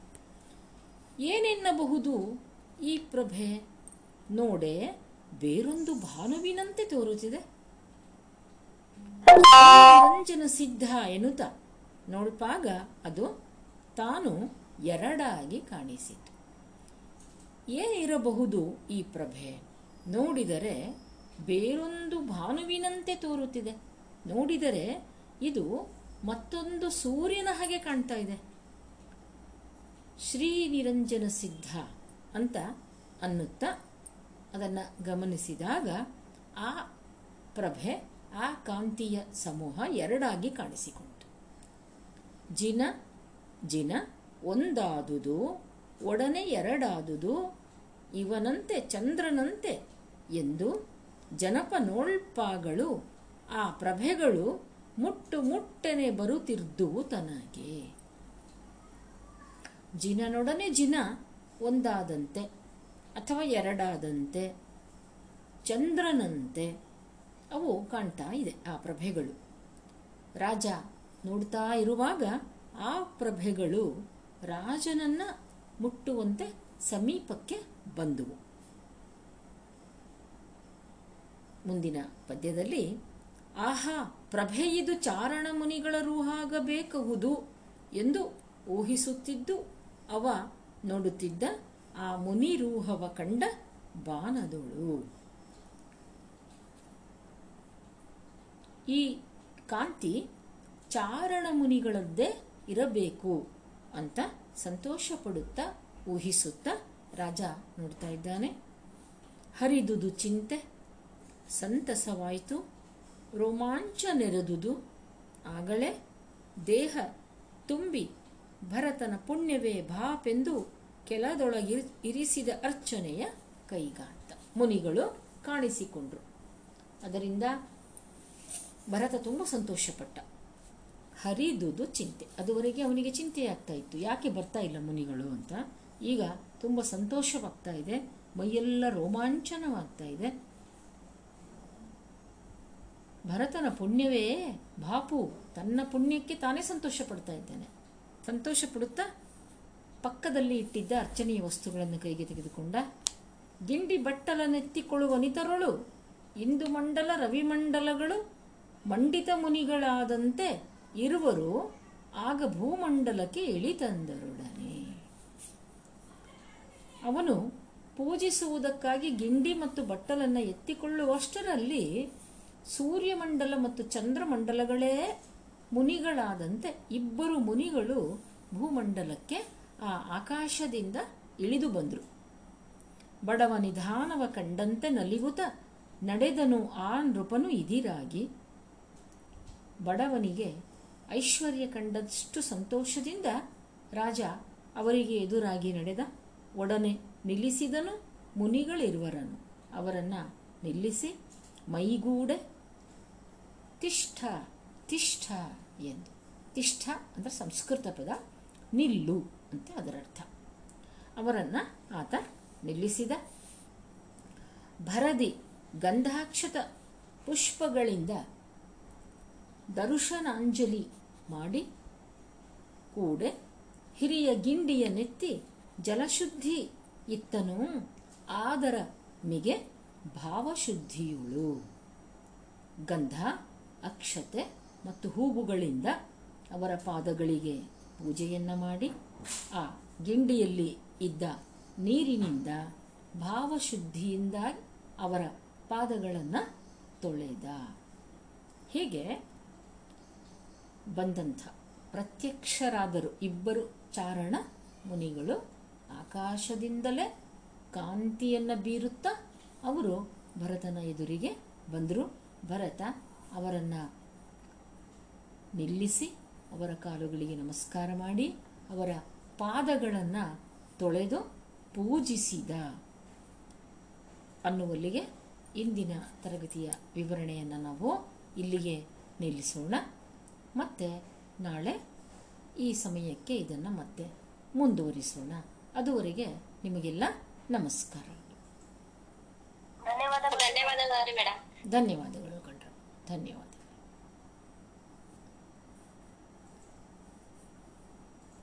ಏನೆನ್ನಬಹುದು ಈ ಪ್ರಭೆ ನೋಡೆ ಬೇರೊಂದು ಭಾನುವಿನಂತೆ ತೋರುತ್ತಿದೆ. ನಿರಂಜನ ಸಿದ್ಧ ಎನ್ನುತ್ತ. ನೋಡ್ಪಾಗ ಅದು ತಾನು ಎರಡಾಗಿ ಕಾಣಿಸಿತು. ಏನಿರಬಹುದು ಈ ಪ್ರಭೆ? ನೋಡಿದರೆ ಬೇರೊಂದು ಭಾನುವಿನಂತೆ ತೋರುತ್ತಿದೆ. ನೋಡಿದರೆ ಇದು ಮತ್ತೊಂದು ಸೂರ್ಯನ ಹಾಗೆ ಕಾಣ್ತಾ ಇದೆ. ಶ್ರೀ ನಿರಂಜನ ಸಿದ್ಧ ಅಂತ ಅನ್ನುತ್ತಾ ಅದನ್ನು ಗಮನಿಸಿದಾಗ ಆ ಪ್ರಭೆ, ಆ ಕಾಂತಿಯ ಸಮೂಹ ಎರಡಾಗಿ ಕಾಣಿಸಿಕೊಂಡಿತು ಜಿನ ಜಿನ ಒಂದಾದುದು, ಒಡನೆ ಎರಡಾದುದು, ಇವನಂತೆ ಚಂದ್ರನಂತೆ ಎಂದು ಜನಪ ನೋಳ್ಪಾಗಳು ಆ ಪ್ರಭೆಗಳು ಮುಟ್ಟು ಮುಟ್ಟನೆ ಬರುತ್ತಿರ್ದುವು ತನಗೆ. ಜಿನನೊಡನೆ ಜಿನ ಒಂದಾದಂತೆ. ಅಥವಾ ಎರಡಾದಂತೆ ಚಂದ್ರನಂತೆ ಅವು ಕಾಣ್ತಾ ಇದೆ, ಆ ಪ್ರಭೆಗಳು. ರಾಜ ನೋಡ್ತಾ ಇರುವಾಗ ಆ ಪ್ರಭೆಗಳು ರಾಜನನ್ನ ಮುಟ್ಟುವಂತೆ ಸಮೀಪಕ್ಕೆ ಬಂದುವು. ಮುಂದಿನ ಪದ್ಯದಲ್ಲಿ, ಆಹಾ ಪ್ರಭೆಯಿದು ಚಾರಣ ಮುನಿಗಳ ರೂಹಾಗಬೇಕಹುದು ಎಂದು ಊಹಿಸುತ್ತಿದ್ದು, ಅವ ನೋಡುತ್ತಿದ್ದ ಆ ಮುನಿ ರೂಹವ ಕಂಡ ಬಾನದೊಳು. ಈ ಕಾಂತಿ ಚಾರಣ ಮುನಿಗಳದ್ದೇ ಇರಬೇಕು ಅಂತ ಸಂತೋಷ ಪಡುತ್ತಾ ಊಹಿಸುತ್ತಾ ರಾಜ ನೋಡ್ತಾ ಇದ್ದಾನೆ. ಹರಿದುದು ಚಿಂತೆ, ಸಂತಸವಾಯಿತು, ರೋಮಾಂಚ ನೆರೆದುದು, ಆಗಲೇ ದೇಹ ತುಂಬಿ ಭರತನ ಪುಣ್ಯವೇ ಭಾಪೆಂದು ಕೆಲದೊಳಗಿ ಇರಿಸಿದ ಅರ್ಚನೆಯ ಕೈಗಾತ. ಮುನಿಗಳು ಕಾಣಿಸಿಕೊಂಡ್ರು. ಅದರಿಂದ ಭರತ ತುಂಬ ಸಂತೋಷಪಟ್ಟ. ಹರಿದುದು ಚಿಂತೆ. ಅದುವರೆಗೆ ಅವನಿಗೆ ಚಿಂತೆ ಆಗ್ತಾ ಇತ್ತು. ಯಾಕೆ ಬರ್ತಾ ಇಲ್ಲ ಮುನಿಗಳು ಅಂತ? ಈಗ ತುಂಬ ಸಂತೋಷವಾಗ್ತಾ ಇದೆ. ಮೈಯೆಲ್ಲ ರೋಮಾಂಚನವಾಗ್ತಾ ಇದೆ. ಭರತನ ಪುಣ್ಯವೇ ಬಾಪು. ತನ್ನ ಪುಣ್ಯಕ್ಕೆ ತಾನೇ ಸಂತೋಷ ಪಡ್ತಾ ಇದ್ದಾನೆ. ಸಂತೋಷ ಪಡುತ್ತಾ ಪಕ್ಕದಲ್ಲಿ ಇಟ್ಟಿದ್ದ ಅರ್ಚನೆಯ ವಸ್ತುಗಳನ್ನು ಕೈಗೆ ತೆಗೆದುಕೊಂಡ, ಗಿಂಡಿ ಬಟ್ಟಲನೆತ್ತಿಕೊಳ್ಳುವ ನಿತರಳು, ಇಂದು ಮಂಡಲ ರವಿಮಂಡಲಗಳು ಮಂಡಿತ ಮುನಿಗಳಾದಂತೆ ಇರುವರು, ಆಗ ಭೂಮಂಡಲಕ್ಕೆ ಇಳಿತಂದರೊಡನೆ ಅವನು ಪೂಜಿಸುವುದಕ್ಕಾಗಿ ಗಿಂಡಿ ಮತ್ತು ಬಟ್ಟಲನ್ನು ಎತ್ತಿಕೊಳ್ಳುವಷ್ಟರಲ್ಲಿ ಸೂರ್ಯಮಂಡಲ ಮತ್ತು ಚಂದ್ರಮಂಡಲಗಳೇ ಮುನಿಗಳಾದಂತೆ ಇಬ್ಬರು ಮುನಿಗಳು ಭೂಮಂಡಲಕ್ಕೆ ಆ ಆಕಾಶದಿಂದ ಇಳಿದು ಬಂದರು. ಬಡವ ನಿಧಾನವ ಕಂಡಂತೆ ನಲಿವುತ ನಡೆದನು ಆ ನೃಪನು ಇದಿರಾಗಿ. ಬಡವನಿಗೆ ಐಶ್ವರ್ಯ ಕಂಡಷ್ಟು ಸಂತೋಷದಿಂದ ರಾಜ ಅವರಿಗೆ ಎದುರಾಗಿ ನಡೆದ. ಒಡನೆ ನಿಲ್ಲಿಸಿದನು ಮುನಿಗಳಿರುವರನು ಅವರನ್ನು ನಿಲ್ಲಿಸಿ ಮೈಗೂಡೆ ತಿಷ್ಠ ತಿಷ್ಠ ಎಂದು. ತಿಷ್ಠ ಅಂದರೆ ಸಂಸ್ಕೃತ ಪದ. ನಿಲ್ಲು. ಅಂತ ಅದರ ಅರ್ಥ. ಅವರನ್ನು ಆತ ನಿಲ್ಲಿಸಿದ. ಭರದಿ ಗಂಧಾಕ್ಷತ ಪುಷ್ಪಗಳಿಂದ ದರುಶನಾಂಜಲಿ ಮಾಡಿ ಕೂಡೆ ಹಿರಿಯ ಗಿಂಡಿಯ ನೆತ್ತಿ ಜಲಶುದ್ಧಿ ಇತ್ತನು. ಆದರ ಮಿಗೆ ಭಾವಶುದ್ಧಿಯುಳು. ಗಂಧ, ಅಕ್ಷತೆ ಮತ್ತು ಹೂವುಗಳಿಂದ ಅವರ ಪಾದಗಳಿಗೆ ಪೂಜೆಯನ್ನು ಮಾಡಿ. ಆ ಗಿಂಡಿಯಲ್ಲಿ ಇದ್ದ ನೀರಿನಿಂದ ಭಾವಶುದ್ಧಿಯಿಂದ ಅವರ ಪಾದಗಳನ್ನು ತೊಳೆದ. ಹೀಗೆ? ಬಂದಂಥ ಪ್ರತ್ಯಕ್ಷರಾದರು ಇಬ್ಬರು ಚಾರಣ ಮುನಿಗಳು. ಆಕಾಶದಿಂದಲೇ ಕಾಂತಿಯನ್ನು ಬೀರುತ್ತಾ ಅವರು ಭರತನ ಎದುರಿಗೆ ಬಂದರು. ಭರತ ಅವರನ್ನು ನಿಲ್ಲಿಸಿ ಅವರ ಕಾಲುಗಳಿಗೆ ನಮಸ್ಕಾರ ಮಾಡಿ ಅವರ ಪಾದಗಳನ್ನು ತೊಳೆದು ಪೂಜಿಸಿದ ಅನ್ನುವಲ್ಲಿಗೆ ಇಂದಿನ ತರಗತಿಯ ವಿವರಣೆಯನ್ನು ನಾವು ಇಲ್ಲಿಗೆ ನಿಲ್ಲಿಸೋಣ. ಮತ್ತೆ ನಾಳೆ ಈ ಸಮಯಕ್ಕೆ ಇದನ್ನು ಮತ್ತೆ ಮುಂದುವರಿಸೋಣ. ಅದುವರೆಗೆ ನಿಮಗೆಲ್ಲ ನಮಸ್ಕಾರ. ಧನ್ಯವಾದ ಧನ್ಯವಾದಗಳು ಧನ್ಯವಾದಗಳು ಕಂಡ್ರು. ಧನ್ಯವಾದ.